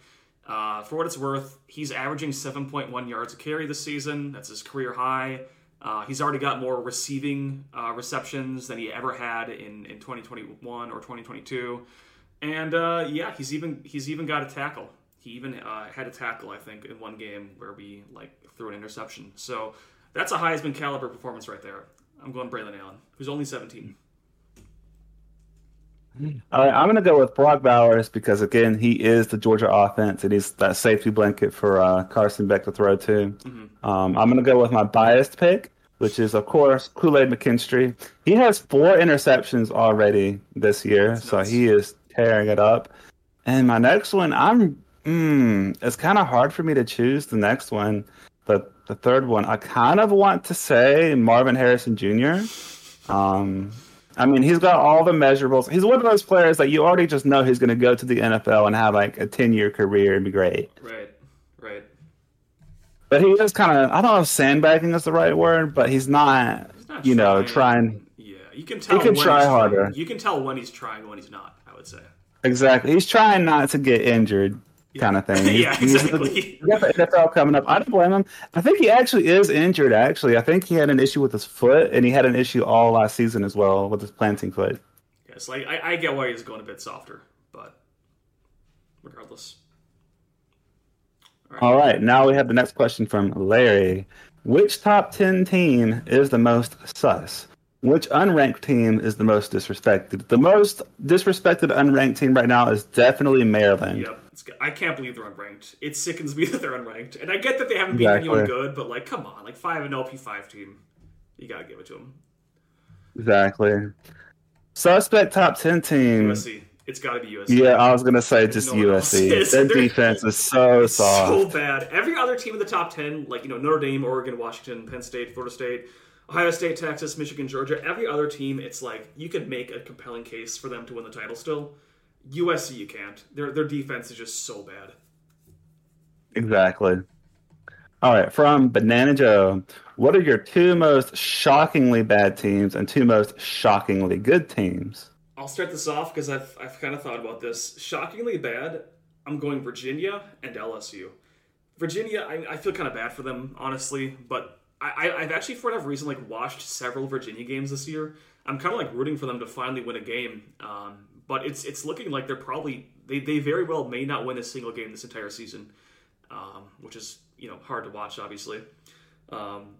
Uh, for what it's worth, he's averaging 7.1 yards a carry this season. That's his career high. Uh, he's already got more receiving uh, receptions than he ever had in, in 2021 or 2022, and uh, yeah, he's even he's even got a tackle. He even uh, had a tackle, I think, in one game where we like threw an interception. So that's a Heisman caliber performance right there. I'm going Braelon Allen, who's only 17. All right, I'm going to go with Brock Bowers because again, he is the Georgia offense, and he's that safety blanket for uh, Carson Beck to throw to. Mm-hmm. Um, I'm going to go with my biased pick, which is of course Kool Aid McKinstry. He has four interceptions already this year, so he is tearing it up. And my next one, I'm, mm, it's kind of hard for me to choose the next one, but the third one, I kind of want to say Marvin Harrison Jr. Um, I mean, he's got all the measurables. He's one of those players that you already just know he's going to go to the NFL and have like a 10 year career and be great. Right. But he is kind of, I don't know if sandbagging is the right word, but he's not, he's not you trying. know, trying. Yeah, you can tell. He can try harder. Trying. You can tell when he's trying when he's not, I would say. Exactly. He's trying not to get injured kind of thing. He's, yeah, exactly. He's, got the NFL coming up. I don't blame him. I think he actually is injured. Actually, I think he had an issue with his foot, and he had an issue all last season as well with his planting foot. Yes, like I, I get why he's going a bit softer, but regardless. All right. now we have the next question from Larry. Which top ten team is the most sus? Which unranked team is the most disrespected? The most disrespected unranked team right now is definitely Maryland. Yep. I can't believe they're unranked. It sickens me that they're unranked. And I get that they haven't beaten exactly. anyone good, but like, come on, like five and oh LP five team, you gotta give it to them. Exactly. Suspect top ten team. USC. It's got to be USC. Yeah, I was gonna say just no USC. Their defense is so soft, so bad. Every other team in the top ten, like you know Notre Dame, Oregon, Washington, Penn State, Florida State, Ohio State, Texas, Michigan, Georgia, every other team, it's like you can make a compelling case for them to win the title still. USC, you can't. Their their defense is just so bad. Exactly. All right, from Banana Joe, what are your two most shockingly bad teams and two most shockingly good teams? I'll start this off because I've I've kind of thought about this. Shockingly bad, I'm going Virginia and LSU. Virginia, I, I feel kind of bad for them, honestly, but I, I've actually, for whatever reason, like watched several Virginia games this year. I'm kind of like rooting for them to finally win a game. Um, but it's it's looking like they're probably they, they very well may not win a single game this entire season, um, which is you know hard to watch obviously. Um,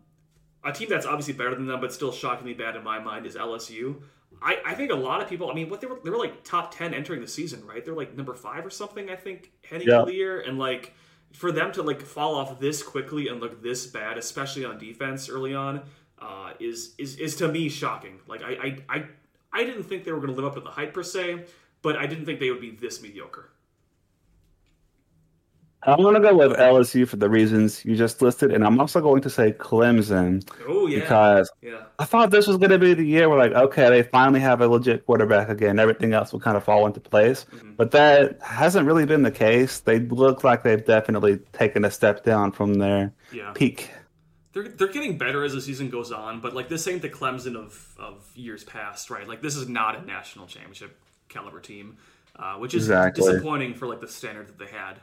a team that's obviously better than them but still shockingly bad in my mind is LSU. I, I think a lot of people. I mean, what they were they were like top ten entering the season, right? They're like number five or something. I think heading yeah. into the year, and like for them to like fall off this quickly and look this bad, especially on defense early on, uh, is is is to me shocking. Like I I, I I didn't think they were going to live up to the hype per se, but I didn't think they would be this mediocre. I'm going to go with LSU for the reasons you just listed, and I'm also going to say Clemson. Oh yeah, because yeah. I thought this was going to be the year where like, okay, they finally have a legit quarterback again. Everything else will kind of fall into place, mm-hmm. but that hasn't really been the case. They look like they've definitely taken a step down from their yeah. peak they're they're getting better as the season goes on, but like this ain't the Clemson of of years past, right? Like this is not a national championship caliber team, uh, which is exactly. disappointing for like the standard that they had.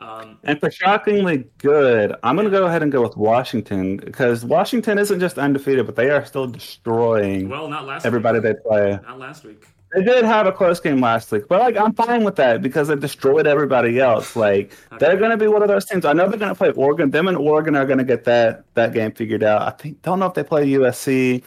Um, and for shockingly good, I'm going to go ahead and go with Washington because Washington isn't just undefeated, but they are still destroying well, not last everybody week. they play. Not last week. They did have a close game last week, but like I'm fine with that because they destroyed everybody else. Like okay. they're going to be one of those teams. I know they're going to play Oregon. Them and Oregon are going to get that that game figured out. I think don't know if they play USC.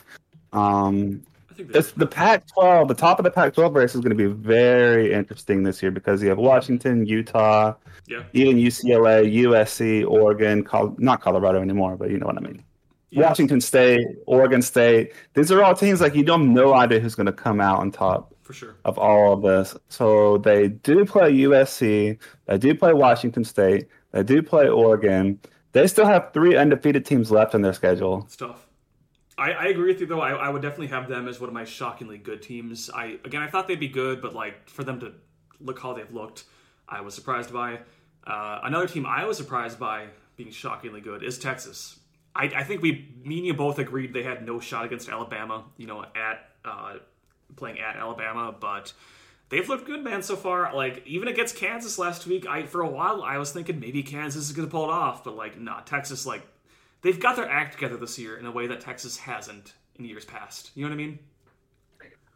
Um, I think they It's the Pac-12. The top of the Pac-12 race is going to be very interesting this year because you have Washington, Utah, yeah. even UCLA, USC, Oregon, Col- not Colorado anymore, but you know what I mean. Yeah. Washington State, Oregon State. These are all teams like you don't have no idea who's going to come out on top For sure. of all of this. So they do play USC, they do play Washington State, they do play Oregon. They still have three undefeated teams left in their schedule. It's tough. I, I agree with you though. I, I would definitely have them as one of my shockingly good teams. I again I thought they'd be good, but like for them to look how they've looked, I was surprised by. Uh, another team I was surprised by being shockingly good is Texas. I, I think we me and you both agreed they had no shot against Alabama. You know, at uh, playing at Alabama, but they've looked good, man, so far. Like even against Kansas last week, I for a while I was thinking maybe Kansas is going to pull it off, but like nah, Texas like they've got their act together this year in a way that Texas hasn't in years past. You know what I mean?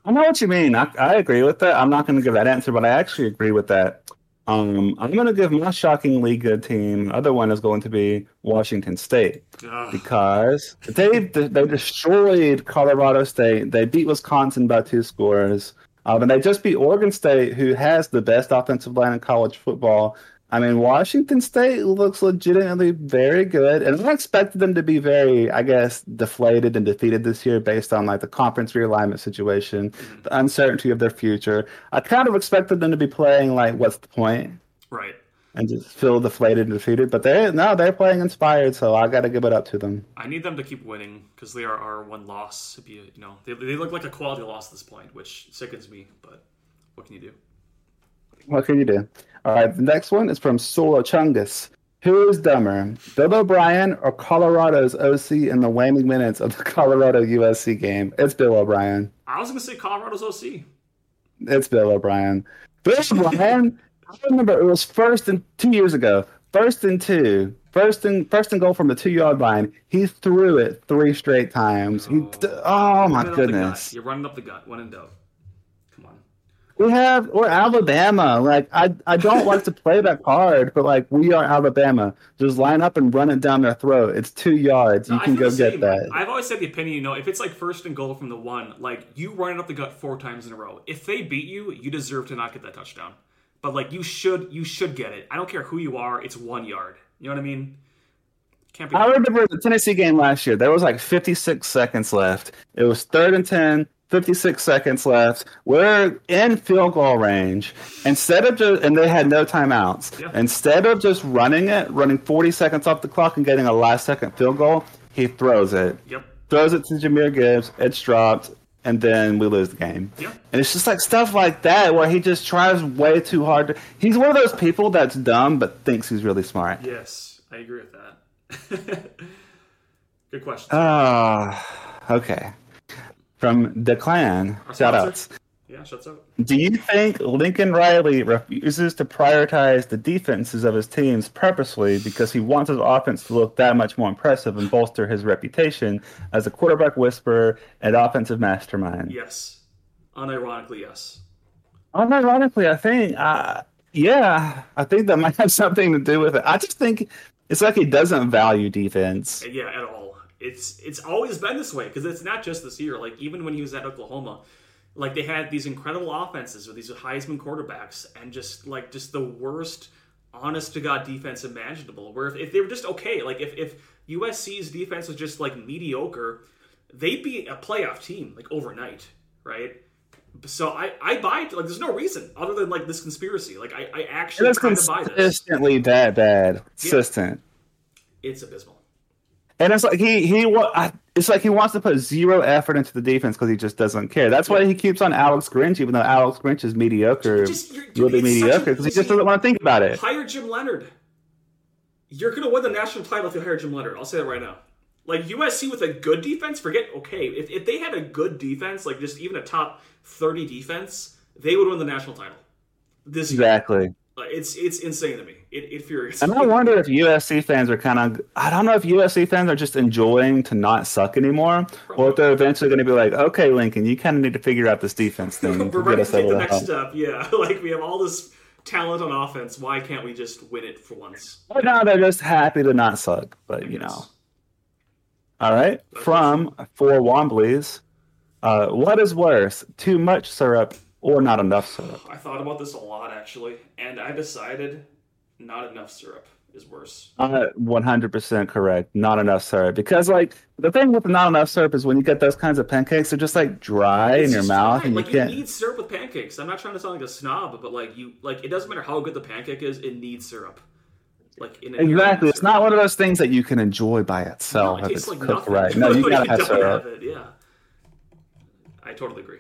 I know what you mean. I, I agree with that. I'm not going to give that answer, but I actually agree with that. Um, I'm going to give my shockingly good team. Other one is going to be Washington State Ugh. because they they destroyed Colorado State. They beat Wisconsin by two scores, um, and they just beat Oregon State, who has the best offensive line in college football. I mean, Washington State looks legitimately very good, and I expected them to be very, I guess, deflated and defeated this year based on like the conference realignment situation, mm-hmm. the uncertainty of their future. I kind of expected them to be playing like, what's the point, Right. and just feel deflated and defeated. But they no, they're playing inspired, so I got to give it up to them. I need them to keep winning because they are our one loss. You you know they, they look like a quality loss at this point, which sickens me. But what can you do? What can you do? All right, the next one is from Sora Chungus. Who is dumber, Bill O'Brien or Colorado's OC in the waning minutes of the Colorado USC game? It's Bill O'Brien. I was gonna say Colorado's OC. It's Bill O'Brien. Bill O'Brien. I remember it was first and two years ago. First and two. First and first and goal from the two yard line. He threw it three straight times. He, oh. oh my Running up the gut. goodness. You're running up the gut. When in doubt. We have we're Alabama. Like I I don't like to play that card, but like we are Alabama. Just line up and run it down their throat. It's two yards. You No, I can go get same. that. I've always said the opinion, you know, if it's like first and goal from the one, like you run it up the gut four times in a row. If they beat you, you deserve to not get that touchdown. But like you should, you should get it. I don't care who you are. It's one yard. You know what I mean? Can't be. I remember the Tennessee game last year. There was like 56 seconds left. It was third and 10, 56 seconds left. We're in field goal range. Instead of just, and they had no timeouts. Yeah. Instead of just running it, running 40 seconds off the clock and getting a last second field goal, he throws it. Yep. Throws it to Jahmyr Gibbs. It's dropped. And then we lose the game. Yeah. And it's just like stuff like that where he just tries way too hard. To, he's one of those people that's dumb but thinks he's really smart. Yes, I agree with that. Good question. Ah, okay. From the clan, Our shout outs. yeah, shuts out. Do you think Lincoln Riley refuses to prioritize the defenses of his teams purposely because he wants his offense to look that much more impressive and bolster his reputation as a quarterback whisperer and offensive mastermind? Yes. Unironically, yes. Unironically, I think, uh, yeah, I think that might have something to do with it. I just think it's like he doesn't value defense. Yeah, at all. It's it's always been this way because it's not just this year. Like even when he was at Oklahoma, like they had these incredible offenses with these Heisman quarterbacks, and just like just the worst, honest to god defense imaginable. Where if, if they were just okay, like if if USC's defense was just like mediocre, they'd be a playoff team like overnight, right? So I I buy it. Like there's no reason other than like this conspiracy. Like I I actually It's kind of buy this. consistently that bad. Consistent. It's abysmal. And it's like he he I- it's like he wants to put zero effort into the defense because he just doesn't care. That's why he keeps on Alex Grinch, even though Alex Grinch is mediocre, Just- really it's such a mediocre, because he just doesn't want to think about it. Hire Jim Leonhard. You're gonna win the national title if you hire Jim Leonhard. I'll say that right now. Like USC with a good defense, forget okay. If, if they had a good defense, like just even a top thirty defense, they would win the national title. This. Exactly. Like, it's it's insane to me. It, it. And I wonder if USC fans are kind of, I don't know if USC fans are just enjoying to not suck anymore, or if they're eventually going to be like, okay, Lincoln, you kind of need to figure out this defense thing We're ready to take the next step. Yeah, like we have all this talent on offense. Why can't we just win it for once? Right now, they're just happy to not suck, but you know. All right. From Four Wombleys. Uh, what is worse, too much syrup or not enough syrup? I thought about this a lot actually, and I decided not enough syrup is worse. Uh, 100% correct. Not enough syrup. Because, like, the thing with not enough syrup is when you get those kinds of pancakes, they're just, like, dry It's in your mouth dry. and like you can't. you need syrup with pancakes. I'm not trying to sound like a snob, but like you, like it doesn't matter how good the pancake is, it needs syrup. Like in Exactly. It's not one of those things that you can enjoy by itself No, if it's like cooked nothing. right. No, you gotta have syrup. have it, yeah. I totally agree.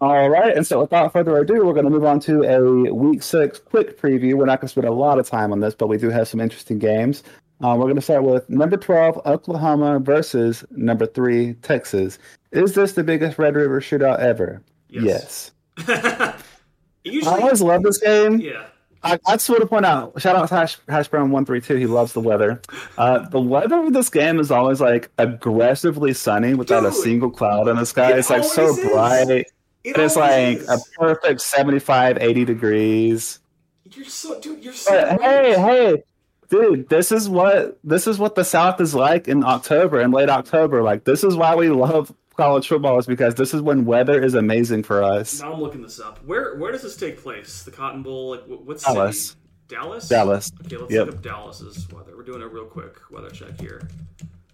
All right, and so without further ado, we're going to move on to a week six quick preview. We're not going to spend a lot of time on this, but we do have some interesting games. Uh, we're going to start with number 12, Oklahoma versus number three, Texas. Is this the biggest Red River shootout ever? Yes. I Usually, always love this game. yeah. I, I just want to point out, shout out to Hash, Hash Brown one three two. He loves the weather. Uh, the weather of this game is always like aggressively sunny without a single cloud in the sky. it It's like so is. bright. It It's like always a perfect 75, 80 degrees. You're so, dude. You're so. Right. hey, hey, dude, this is what this is what the South is like in October and late October. Like this is why we love college football is because this is when weather is amazing for us. Now I'm looking this up. Where where does this take place? The Cotton Bowl? Like wh- what's Dallas. Dallas. Dallas. Okay, let's Yep. look up Dallas's weather. We're doing a real quick weather check here.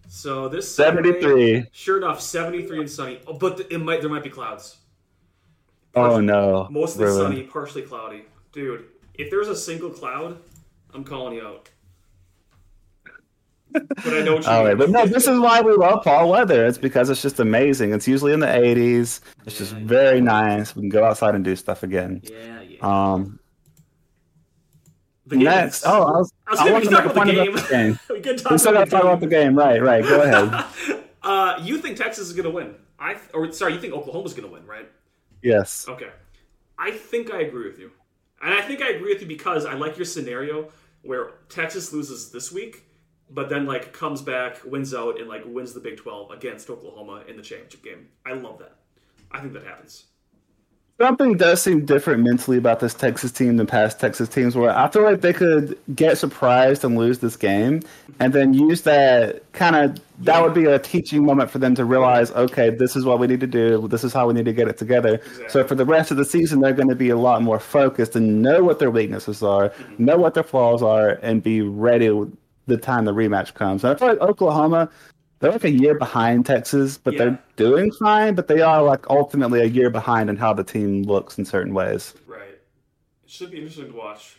So this Saturday, 73. Sure enough, 73 and sunny. Oh, but it might there might be clouds. Oh no. Mostly Ruin. sunny, partially cloudy. Dude, if there's a single cloud, I'm calling you out. But I know All mean. right, but no, this is why we love fall weather. It's because it's just amazing. It's usually in the 80s. It's just Yeah. very nice. We can go outside and do stuff again. Yeah, yeah. Um, the next, oh, I, was, I was I talk make a about point the about game. the game. we could talk We still about got to the talk about the game, right? Right. Go ahead. Uh, you think Texas is gonna win? I th- or sorry, you think Oklahoma's gonna win, right? Yes. Okay. I think I agree with you. And I think I agree with you because I like your scenario where Texas loses this week, but then like comes back, wins out, and like wins the Big Twelve against Oklahoma in the championship game. I love that. I think that happens. Something does seem different mentally about this Texas team than past Texas teams, where I feel like they could get surprised and lose this game, and then use that kind of that would be a teaching moment for them to realize, okay, this is what we need to do. This is how we need to get it together. So for the rest of the season, they're going to be a lot more focused and know what their weaknesses are, mm-hmm. know what their flaws are, and be ready the time the rematch comes. And I feel like Oklahoma. They're like a year behind Texas, but Yeah. they're doing fine. But they are like ultimately a year behind in how the team looks in certain ways. Right. It should be interesting to watch.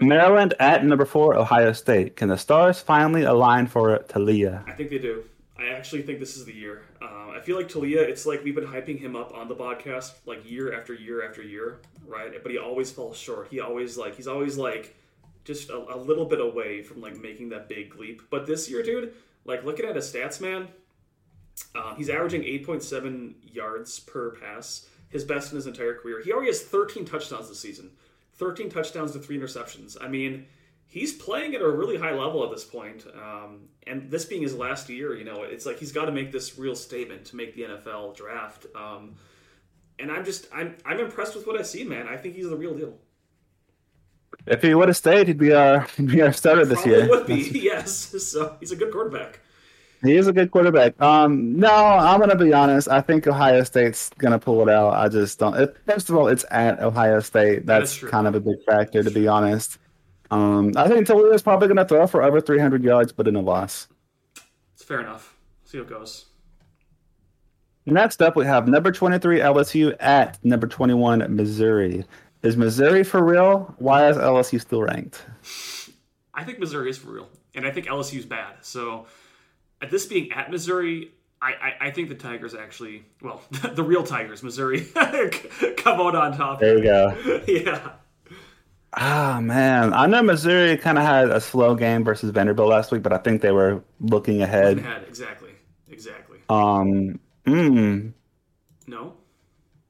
Maryland at number four, Ohio State. Can the stars finally align for Taulia? I think they do. I actually think this is the year. Uh, I feel like Taulia, it's like we've been hyping him up on the podcast like year after year after year, right? But he always falls short. He always like he's always like just a, a little bit away from like making that big leap. But this year, dude, like looking at his stats, man, um, he's averaging 8.7 yards per pass, his best in his entire career. He already has 13 touchdowns this season, 13 touchdowns to three interceptions. I mean, he's playing at a really high level at this point. Um, and this being his last year, you know, it's like he's got to make this real statement to make the NFL draft. Um, and I'm just, I'm, I'm impressed with what I see, man. I think he's the real deal. If he would have stayed, he'd be our, he'd be our starter this year. would be, yes. So he's a good quarterback. He is a good quarterback. Um, no, I'm gonna be honest. I think Ohio State's gonna pull it out. I just don't. It, first of all, it's at Ohio State. That That's kind of a big factor, to be honest. Um, I think Taulia's probably gonna throw for over 300 yards, but in a loss. It's fair enough. See how it goes. Next up, we have number 23 LSU at number 21 Missouri. Is Missouri for real? Why is LSU still ranked? I think Missouri is for real, and I think LSU is bad. So, at this being at Missouri, I, I, I think the Tigers actually, well, the real Tigers, Missouri, come out on top. There you go. Yeah, Ah man, I know Missouri kind of had a slow game versus Vanderbilt last week, but I think they were looking ahead. had exactly, exactly. Um, mm, No,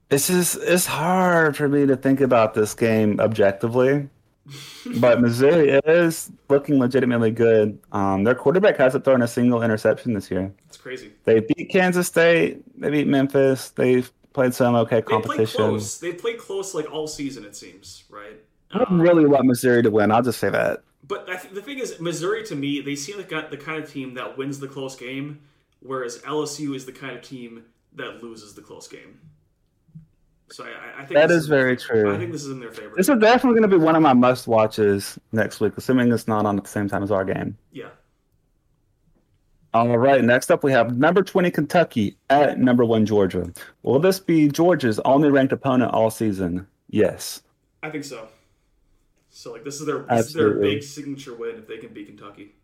this is it's hard for me to think about this game objectively, but Missouri is looking legitimately good. Um, their quarterback hasn't thrown a single interception this year. it's crazy. They beat Kansas State. They beat Memphis. They've played some okay competition. They played close. They played close like all season, it seems, right? I don't really want Missouri to win. I'll just say that. But I th- the thing is, Missouri to me, they seem like the kind of team that wins the close game whereas LSU is the kind of team that loses the close game. So I, I think That is very true. I think this is in their favor. This is definitely going to be one of my must watches next week, assuming it's not on at the same time as our game. yeah, All right, next up we have number 20 Kentucky at number 1 Georgia. Will this be Georgia's only ranked opponent all season? Yes. I think so. So like this is their this is their big signature win if they can beat Kentucky.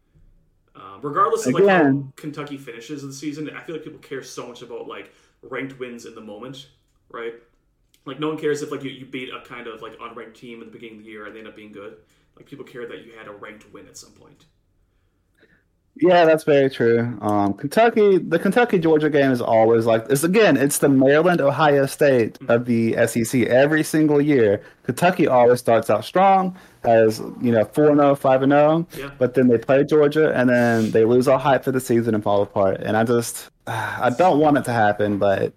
Um, regardless of like how Kentucky finishes the season, I feel like people care so much about like ranked wins in the moment, right? Like no one cares if like you, you beat a kind of like unranked team in the beginning of the year and they end up being good. Like people care that you had a ranked win at some point. Yeah, that's very true. Um, Kentucky, the Kentucky Georgia game is always like it's again, it's the Maryland Ohio State of the SEC every single year. Kentucky always starts out strong, as you know four and 0, 5 and zero, Yeah. but then they play Georgia and then they lose all hype for the season and fall apart. And I just, I don't want it to happen, but.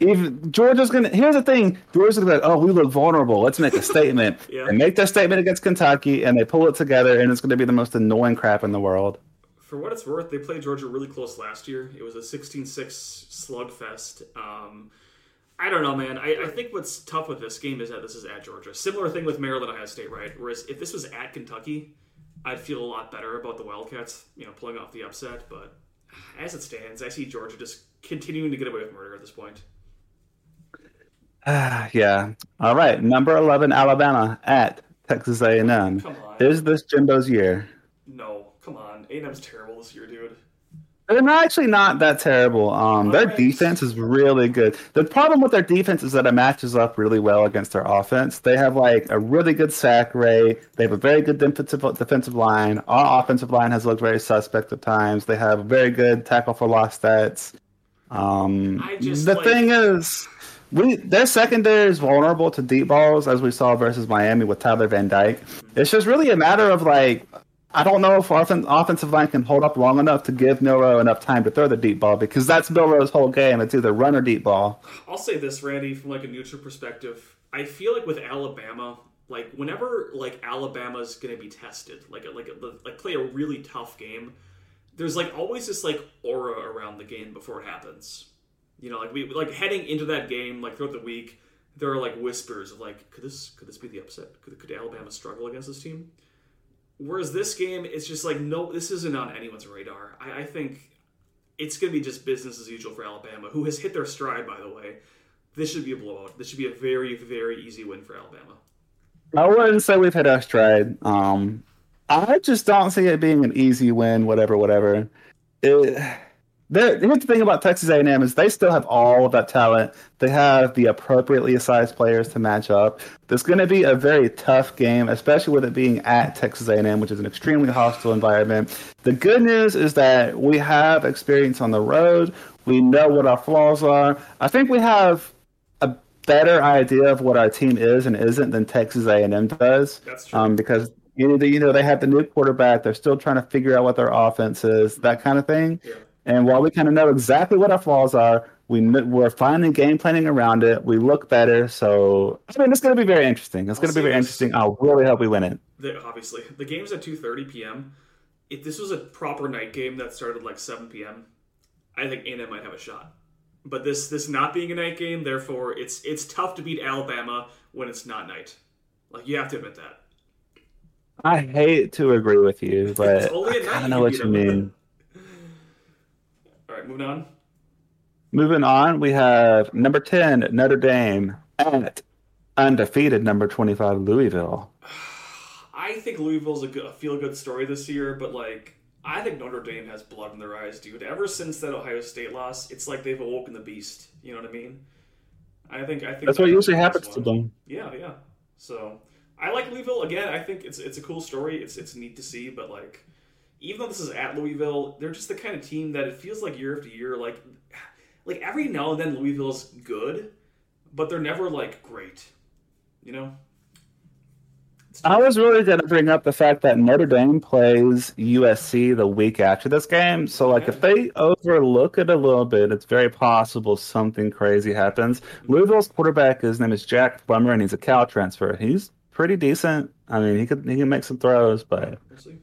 Even Georgia's gonna. Here's the thing: Georgia's gonna be like, "Oh, we look vulnerable. Let's make a statement." Yeah. And make their statement against Kentucky, and they pull it together, and it's gonna be the most annoying crap in the world. For what it's worth, they played Georgia really close last year. It was a 16-6 slugfest. Um, I don't know, man. I, I think what's tough with this game is that this is at Georgia. Similar thing with Maryland, Ohio State, right? Whereas if this was at Kentucky, I'd feel a lot better about the Wildcats, you know, pulling off the upset. But as it stands, I see Georgia just continuing to get away with murder at this point. Ah, yeah. All right. Number eleven, Alabama at Texas A&M. Come on. Is this Jimbo's year? No, come on. A&M's terrible this year, dude. They're not actually not that terrible. Um, their Alright. defense is really good. The problem with their defense is that it matches up really well against their offense. They have like a really good sack rate. They have a very good defensive defensive line. Our offensive line has looked very suspect at times. They have very good tackle for loss stats. Um, I just, the like- thing is, we their secondary is vulnerable to deep balls, as we saw versus Miami with Tyler Van Dyke. It's just really a matter of like I don't know if our offen- offensive line can hold up long enough to give Milroe enough time to throw the deep ball because that's Milroe's whole game. It's either run or deep ball. I'll say this, Randy, from like a neutral perspective. I feel like with Alabama, like whenever like Alabama's going to be tested, like like like play a really tough game, there's like always this like aura around the game before it happens. You know, like we like heading into that game, like throughout the week, there are like whispers of like, could this could this be the upset? Could, could Alabama struggle against this team? Whereas this game, it's just like no, this isn't on anyone's radar. I, I think it's going to be just business as usual for Alabama, who has hit their stride, by the way. This should be a blowout. This should be a very, very easy win for Alabama. I wouldn't say we've hit our stride. Um, I just don't see it being an easy win. Whatever, whatever. It, the, here's the thing about Texas A&M is they still have all of that talent. They have the appropriately sized players to match up. There's going to be a very tough game, especially with it being at Texas A&M, which is an extremely hostile environment. The good news is that we have experience on the road. We know what our flaws are. I think we have a better idea of what our team is and isn't than Texas A&M does. That's true. Um, because you know, you know they have the new quarterback. They're still trying to figure out what their offense is, that kind of thing. Yeah. And while we kind of know exactly what our flaws are, we we're finally game planning around it. We look better, so I mean, it's going to be very interesting. It's going to be very this. interesting. I really hope we win it. The, obviously, the game's at 2.30 p.m. If this was a proper night game that started like 7 p.m., I think A&M might have a shot. But this this not being a night game, therefore, it's it's tough to beat Alabama when it's not night. Like you have to admit that. I hate to agree with you, but It's only I at night kind you of know what you mean. Right, moving on. Moving on, we have number ten Notre Dame at undefeated number twenty-five Louisville. I think Louisville's a, good, a feel-good story this year, but like I think Notre Dame has blood in their eyes, dude. Ever since that Ohio State loss, it's like they've awoken the beast. You know what I mean? I think I think That's what usually happens to one. them. Yeah, yeah. So I like Louisville again. I think it's it's a cool story. It's it's neat to see, but like even though this is at Louisville, they're just the kind of team that it feels like year after year, like like every now and then Louisville's good, but they're never like great. You know? I was really going to bring up the fact that Notre Dame plays USC the week after this game. So, like, if they overlook it a little bit, it's very possible something crazy happens. Mm-hmm. Louisville's quarterback, his name is Jack Plummer, and he's a Cal transfer. He's pretty decent. I mean, he could he can make some throws, but We'll.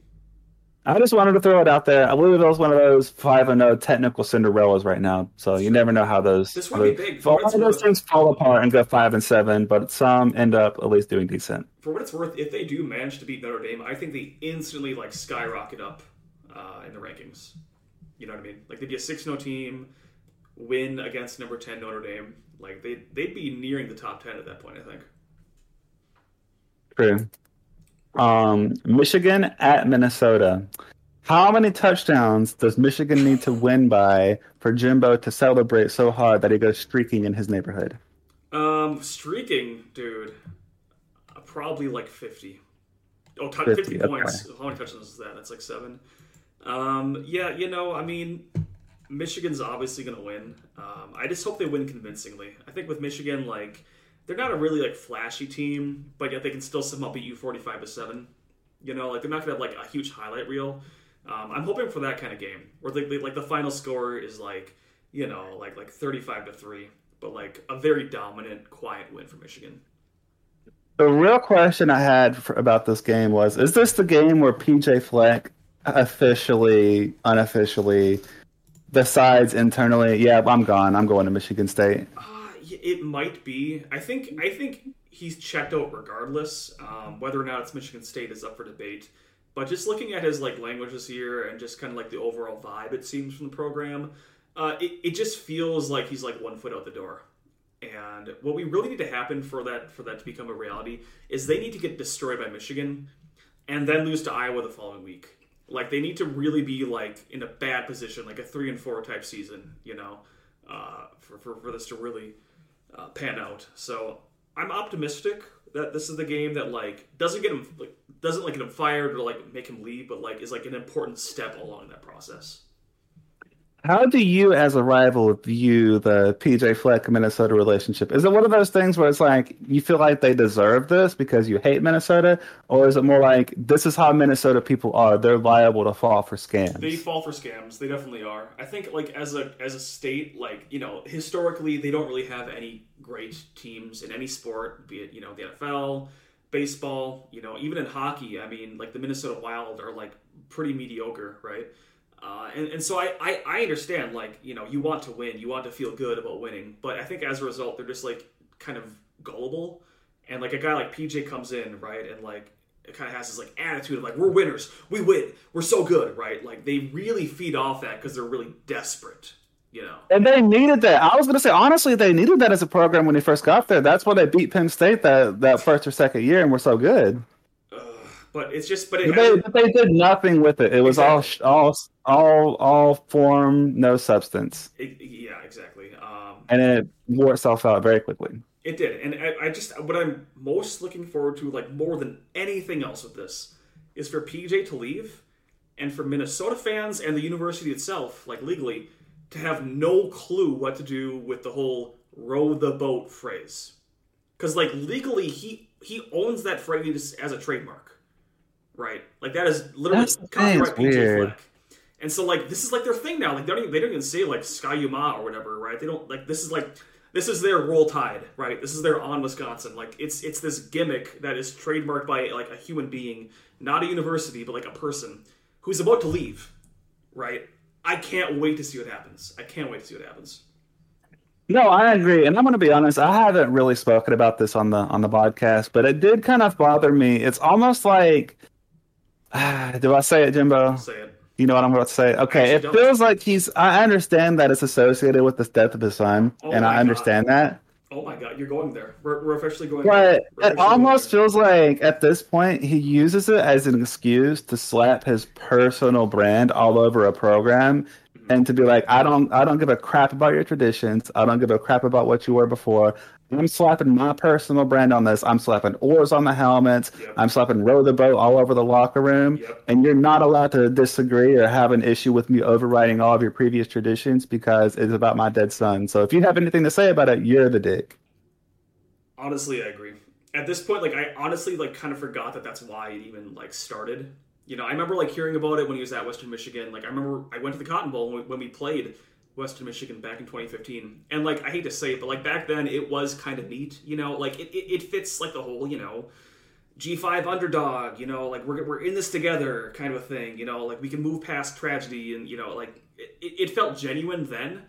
I just wanted to throw it out there. Louisville's one of those five and zero technical Cinderellas right now, so you never know how those. This would be big. For all those teams fall apart and go five and seven, but some end up at least doing decent. For what it's worth, if they do manage to beat Notre Dame, I think they instantly like skyrocket up uh, in the rankings. You know what I mean? Like they'd be a six 0 team, win against number ten Notre Dame. Like they they'd be nearing the top ten at that point. I think. True. Um, Michigan at Minnesota. How many touchdowns does Michigan need to win by for Jimbo to celebrate so hard that he goes streaking in his neighborhood? Um, streaking, dude. Uh, probably like fifty. Oh, t- 50, 50 points. Okay. How many touchdowns is that? That's like seven. Um, yeah, you know, I mean, Michigan's obviously going to win. Um, I just hope they win convincingly. I think with Michigan, like they're not a really like flashy team, but yet they can still somehow beat you forty five to seven. You know, like they're not gonna have like a huge highlight reel. Um, I'm hoping for that kind of game where they, like the final score is like you know like like thirty five to three, but like a very dominant, quiet win for Michigan. The real question I had for, about this game was: Is this the game where PJ Fleck officially, unofficially decides internally, "Yeah, I'm gone. I'm going to Michigan State"? It might be. I think I think he's checked out regardless. Um, whether or not it's Michigan State is up for debate. But just looking at his like language this year and just kind of like the overall vibe it seems from the program, uh, it, it just feels like he's like one foot out the door. And what we really need to happen for that for that to become a reality is they need to get destroyed by Michigan and then lose to Iowa the following week. Like they need to really be like in a bad position, like a three and four type season, you know, uh, for, for, for this to really uh, pan out. So I'm optimistic that this is the game that like doesn't get him like doesn't like get him fired or like make him leave, but like is like an important step along that process. How do you, as a rival, view the PJ Fleck Minnesota relationship? Is it one of those things where it's like you feel like they deserve this because you hate Minnesota, or is it more like this is how Minnesota people are? They're liable to fall for scams. They fall for scams. They definitely are. I think like as a as a state, like you know, historically they don't really have any great teams in any sport, be it you know the NFL, baseball, you know, even in hockey. I mean, like the Minnesota Wild are like pretty mediocre, right? Uh, and, and so I, I, I understand, like, you know, you want to win, you want to feel good about winning, but I think as a result, they're just like kind of gullible. And like a guy like PJ comes in, right, and like it kind of has this like attitude of like we're winners, we win, we're so good, right? Like they really feed off that because they're really desperate, you know. And they needed that. I was gonna say honestly, they needed that as a program when they first got there. That's why they beat Penn State that that first or second year and were so good. But it's just, but, it they, but they did nothing with it. It was exactly. all, all, all, all form, no substance. It, yeah, exactly. Um, and it wore itself out very quickly. It did, and I, I just what I'm most looking forward to, like more than anything else with this, is for PJ to leave, and for Minnesota fans and the university itself, like legally, to have no clue what to do with the whole "row the boat" phrase, because like legally he he owns that phrase as a trademark right? Like that is literally copyright PJ Fleck. And so like this is like their thing now. Like they don't even, they don't even say like Ski-U-Mah or whatever, right? They don't like this is like this is their roll tide, right? This is their on Wisconsin. Like it's it's this gimmick that is trademarked by like a human being, not a university, but like a person who's about to leave, right? I can't wait to see what happens. I can't wait to see what happens. No, I agree, and I'm going to be honest. I haven't really spoken about this on the on the podcast, but it did kind of bother me. It's almost like Do I say it, Jimbo? Say it. You know what I'm about to say? Okay, it don't. feels like he's. I understand that it's associated with the death of his son, oh and I understand God. that. Oh my God, you're going there. We're, we're officially going. There. But it almost feels like at this point he uses it as an excuse to slap his personal brand all over a program, mm-hmm. and to be like, I don't, I don't give a crap about your traditions. I don't give a crap about what you were before. I'm slapping my personal brand on this. I'm slapping oars on the helmets. Yep. I'm slapping row the boat all over the locker room. Yep. And you're not allowed to disagree or have an issue with me overriding all of your previous traditions because it's about my dead son. So if you have anything to say about it, you're the dick. Honestly, I agree. At this point, like I honestly like kind of forgot that that's why it even like started. You know, I remember like hearing about it when he was at Western Michigan. Like I remember I went to the Cotton Bowl when we, when we played Western Michigan back in 2015. And like I hate to say it, but like back then it was kind of neat, you know, like it, it, it, fits like the whole, you know, G5 underdog, you know, like we're, we're in this together kind of a thing, you know, like we can move past tragedy and, you know, like it, it felt genuine then,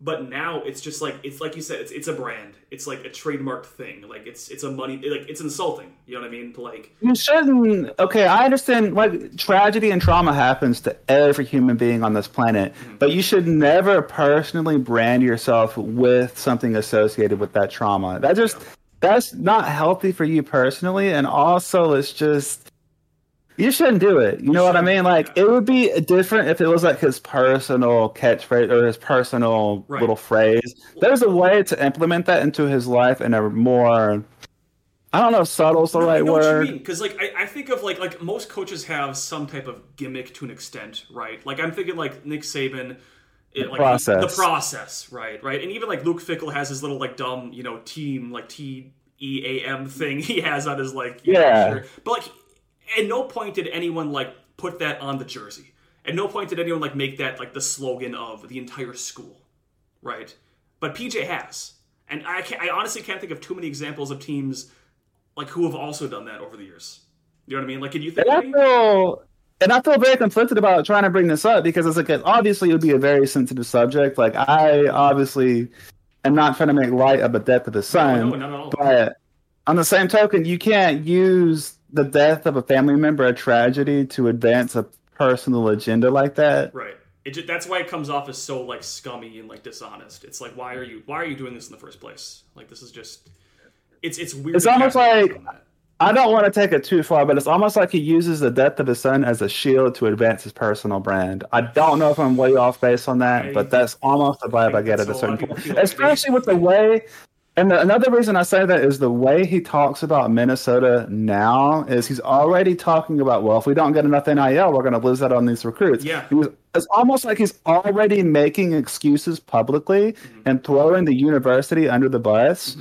but now it's just like, it's like you said, it's, it's a brand. It's like a trademarked thing. Like it's, it's a money, like it's insulting. You know what I mean? To like, You shouldn't. Okay, I understand. Like tragedy and trauma happens to every human being on this planet, mm-hmm. but you should never personally brand yourself with something associated with that trauma. That just that's not healthy for you personally, and also it's just you shouldn't do it. You know what I mean? Like it would be different if it was like his personal catchphrase or his personal Right. little phrase. There's a way to implement that into his life in a more I don't know if subtle's the No, right know what you word. mean because like I, I think of like like most coaches have some type of gimmick to an extent, right? Like I'm thinking like Nick Saban, it, like process. the process, right? Right, and even like Luke Fickell has his little like dumb you know team like T E A M thing he has on his like you know, Yeah. shirt. but like at no point did anyone like put that on the jersey. At no point did anyone like make that like the slogan of the entire school, right? But PJ has, and I I honestly can't think of too many examples of teams like who have also done that over the years. You know what I mean? Like, can you think And I feel, and I feel very conflicted about trying to bring this up because it's like obviously it would be a very sensitive subject. Like I obviously am not trying to make light of the death of his son, no, at all. but on the same token, you can't use the death of a family member, a tragedy, to advance a personal agenda like that. Right. It just, that's why it comes off as so like scummy and like dishonest. It's like, why are you why are you doing this in the first place? Like, this is just it's it's weird. It's almost like- I don't want to take it too far, but it's almost like he uses the death of his son as a shield to advance his personal brand. I don't know if I'm way off base on that, I but that's almost the vibe I, think get at a how a lot certain point. like Especially with the way, and the, another reason I say that is the way he talks about Minnesota now is he's already talking about, well, if we don't get enough NIL, we're going to lose out on these recruits. Yeah. Was, it's almost like he's already making excuses publicly Mm-hmm. and throwing the university under the bus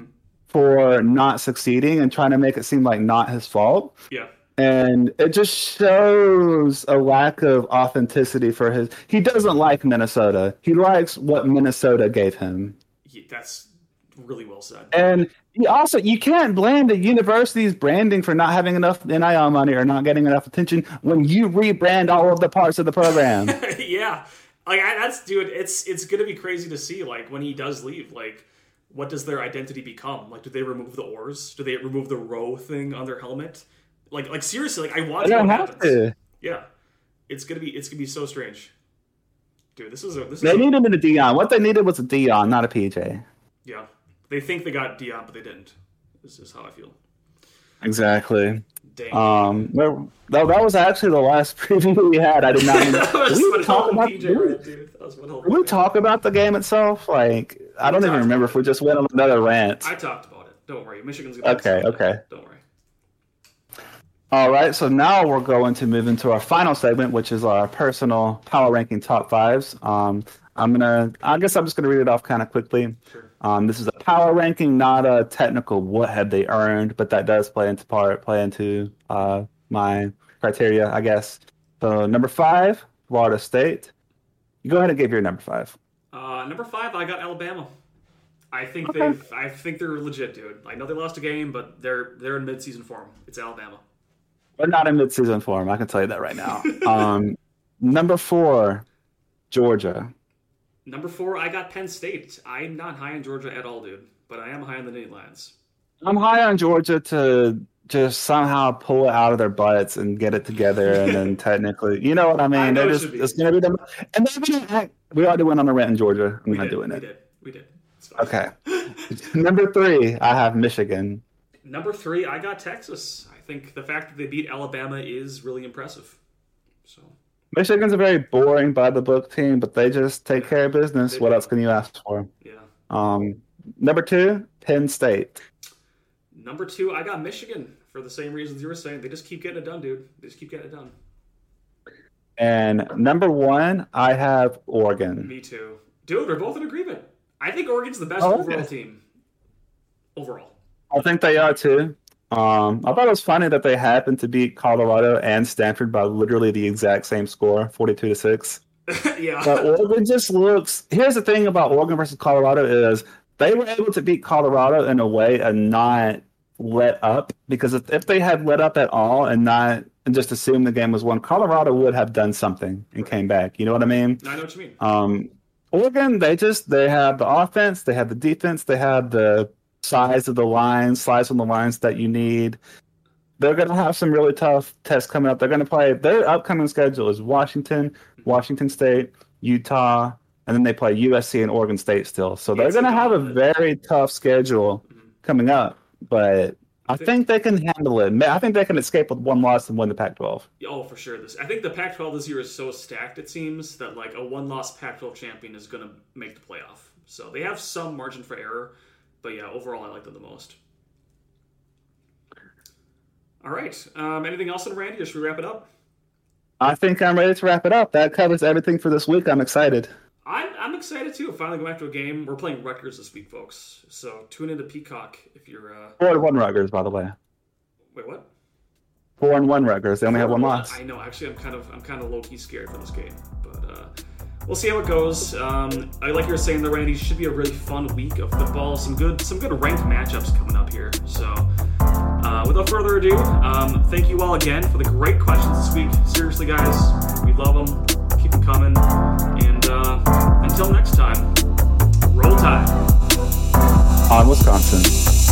for not succeeding and trying to make it seem like not his fault. yeah. And it just shows a lack of authenticity for his. He doesn't like Minnesota. He likes what Minnesota gave him. He- that's really well said. And you also you can't blame the university's branding for not having enough NIL money or not getting enough attention when you rebrand all of the parts of the program. yeah, like I, that's dude. It's it's gonna be crazy to see like when he does leave. Like, what does their identity become? Like, do they remove the oars? Do they remove the row thing on their helmet? Like, like seriously, like I want to know don't what have happens. to. Yeah, it's gonna be it's gonna be so strange, dude. This is a this is They a, needed a Deion. What they needed was a Deion, not a PJ. yeah. They think they got Deion, but they didn't. This is how I feel. Exactly. Dang. Um, that, that was actually the last preview we had. I did not. was Did we talk about? Did we, dude. That was what held did we talk about the game itself? Like, I don't even remember if we just went on another rant. I talked about it. Don't worry. Michigan's gonna. Okay, okay. Don't worry. All right, so now we're going to move into our final segment, which is our personal power ranking top fives. Um, I'm gonna, I guess I'm just gonna read it off kind of quickly. Sure. Um, this is a power ranking, not a technical what have they earned, but that does play into part, play into uh, my criteria, I guess. So number five, Florida State. You go ahead and give your number five. Uh, number five, I got Alabama. I think Okay. they've. I think they're legit, dude. I know they lost a game, but they're they're in midseason form. It's Alabama. We're not in midseason form. I can tell you that right now. um, number four, Georgia. Number four, I got Penn State. I'm not high on Georgia at all, dude. But I am high on the Nittany Lions. I'm high on Georgia to just somehow pull it out of their butts and get it together, and then technically, you know what I mean? I know it just should it's gonna be them, and they're gonna act. We already went on a rant in Georgia. I'm We not did. doing we it. did. We did. Okay. Number three, I have Michigan. Number three, I got Texas. I think the fact that they beat Alabama is really impressive. So Michigan's a very boring by the book team, but they just take care of business. They What do. else can you ask for? yeah. Um, number two, Penn State. Number two, I got Michigan for the same reasons you were saying. They just keep getting it done, dude. They just keep getting it done. And number one, I have Oregon. Me too. Dude, we're both in agreement. I think Oregon's the best Oh, okay. overall team. Overall. I think they are too. Um, I thought it was funny that they happened to beat Colorado and Stanford by literally the exact same score, forty-two to six. yeah. But Oregon just looks. Here's the thing about Oregon versus Colorado is they were able to beat Colorado in a way and not let up because if, if they had let up at all and not and just assumed the game was won, Colorado would have done something and came back. You know what I mean? I know what you mean. Um, Oregon, they just they have the offense, they have the defense, they have the size of the lines, size on the lines that you need. They're going to have some really tough tests coming up. They're going to play their upcoming schedule is Washington, Washington State, Utah, and then they play USC and Oregon State still. So they're going to have a very tough schedule coming up. But I think they can handle it. I think they can escape with one loss and win the Pac-12. Oh, for sure. This I think the Pac-12 this year is so stacked. It seems that like a one-loss Pac-12 champion is going to make the playoff. So they have some margin for error, but yeah, overall I like them the most. All right. Um, anything else on Randy, or should we wrap it up? I think I'm ready to wrap it up. That covers everything for this week. I'm excited. I'm, I'm excited too. Finally going back to a game. We're playing Rutgers this week, folks. So tune into Peacock if you're. Uh... Four and one Rutgers, by the way. Wait, what? Four and one Rutgers. They only have one loss. I know. Actually, I'm kind of I'm kind of low key scared for this game, but uh, we'll see how it goes. Um, I like you were saying, though, Randy. Should be a really fun week of football. Some good some good ranked matchups coming up here. So, uh, without further ado, um, thank you all again for the great questions this week. Seriously, guys, we love them. Keep them coming. And uh, until next time, roll tide. On Wisconsin.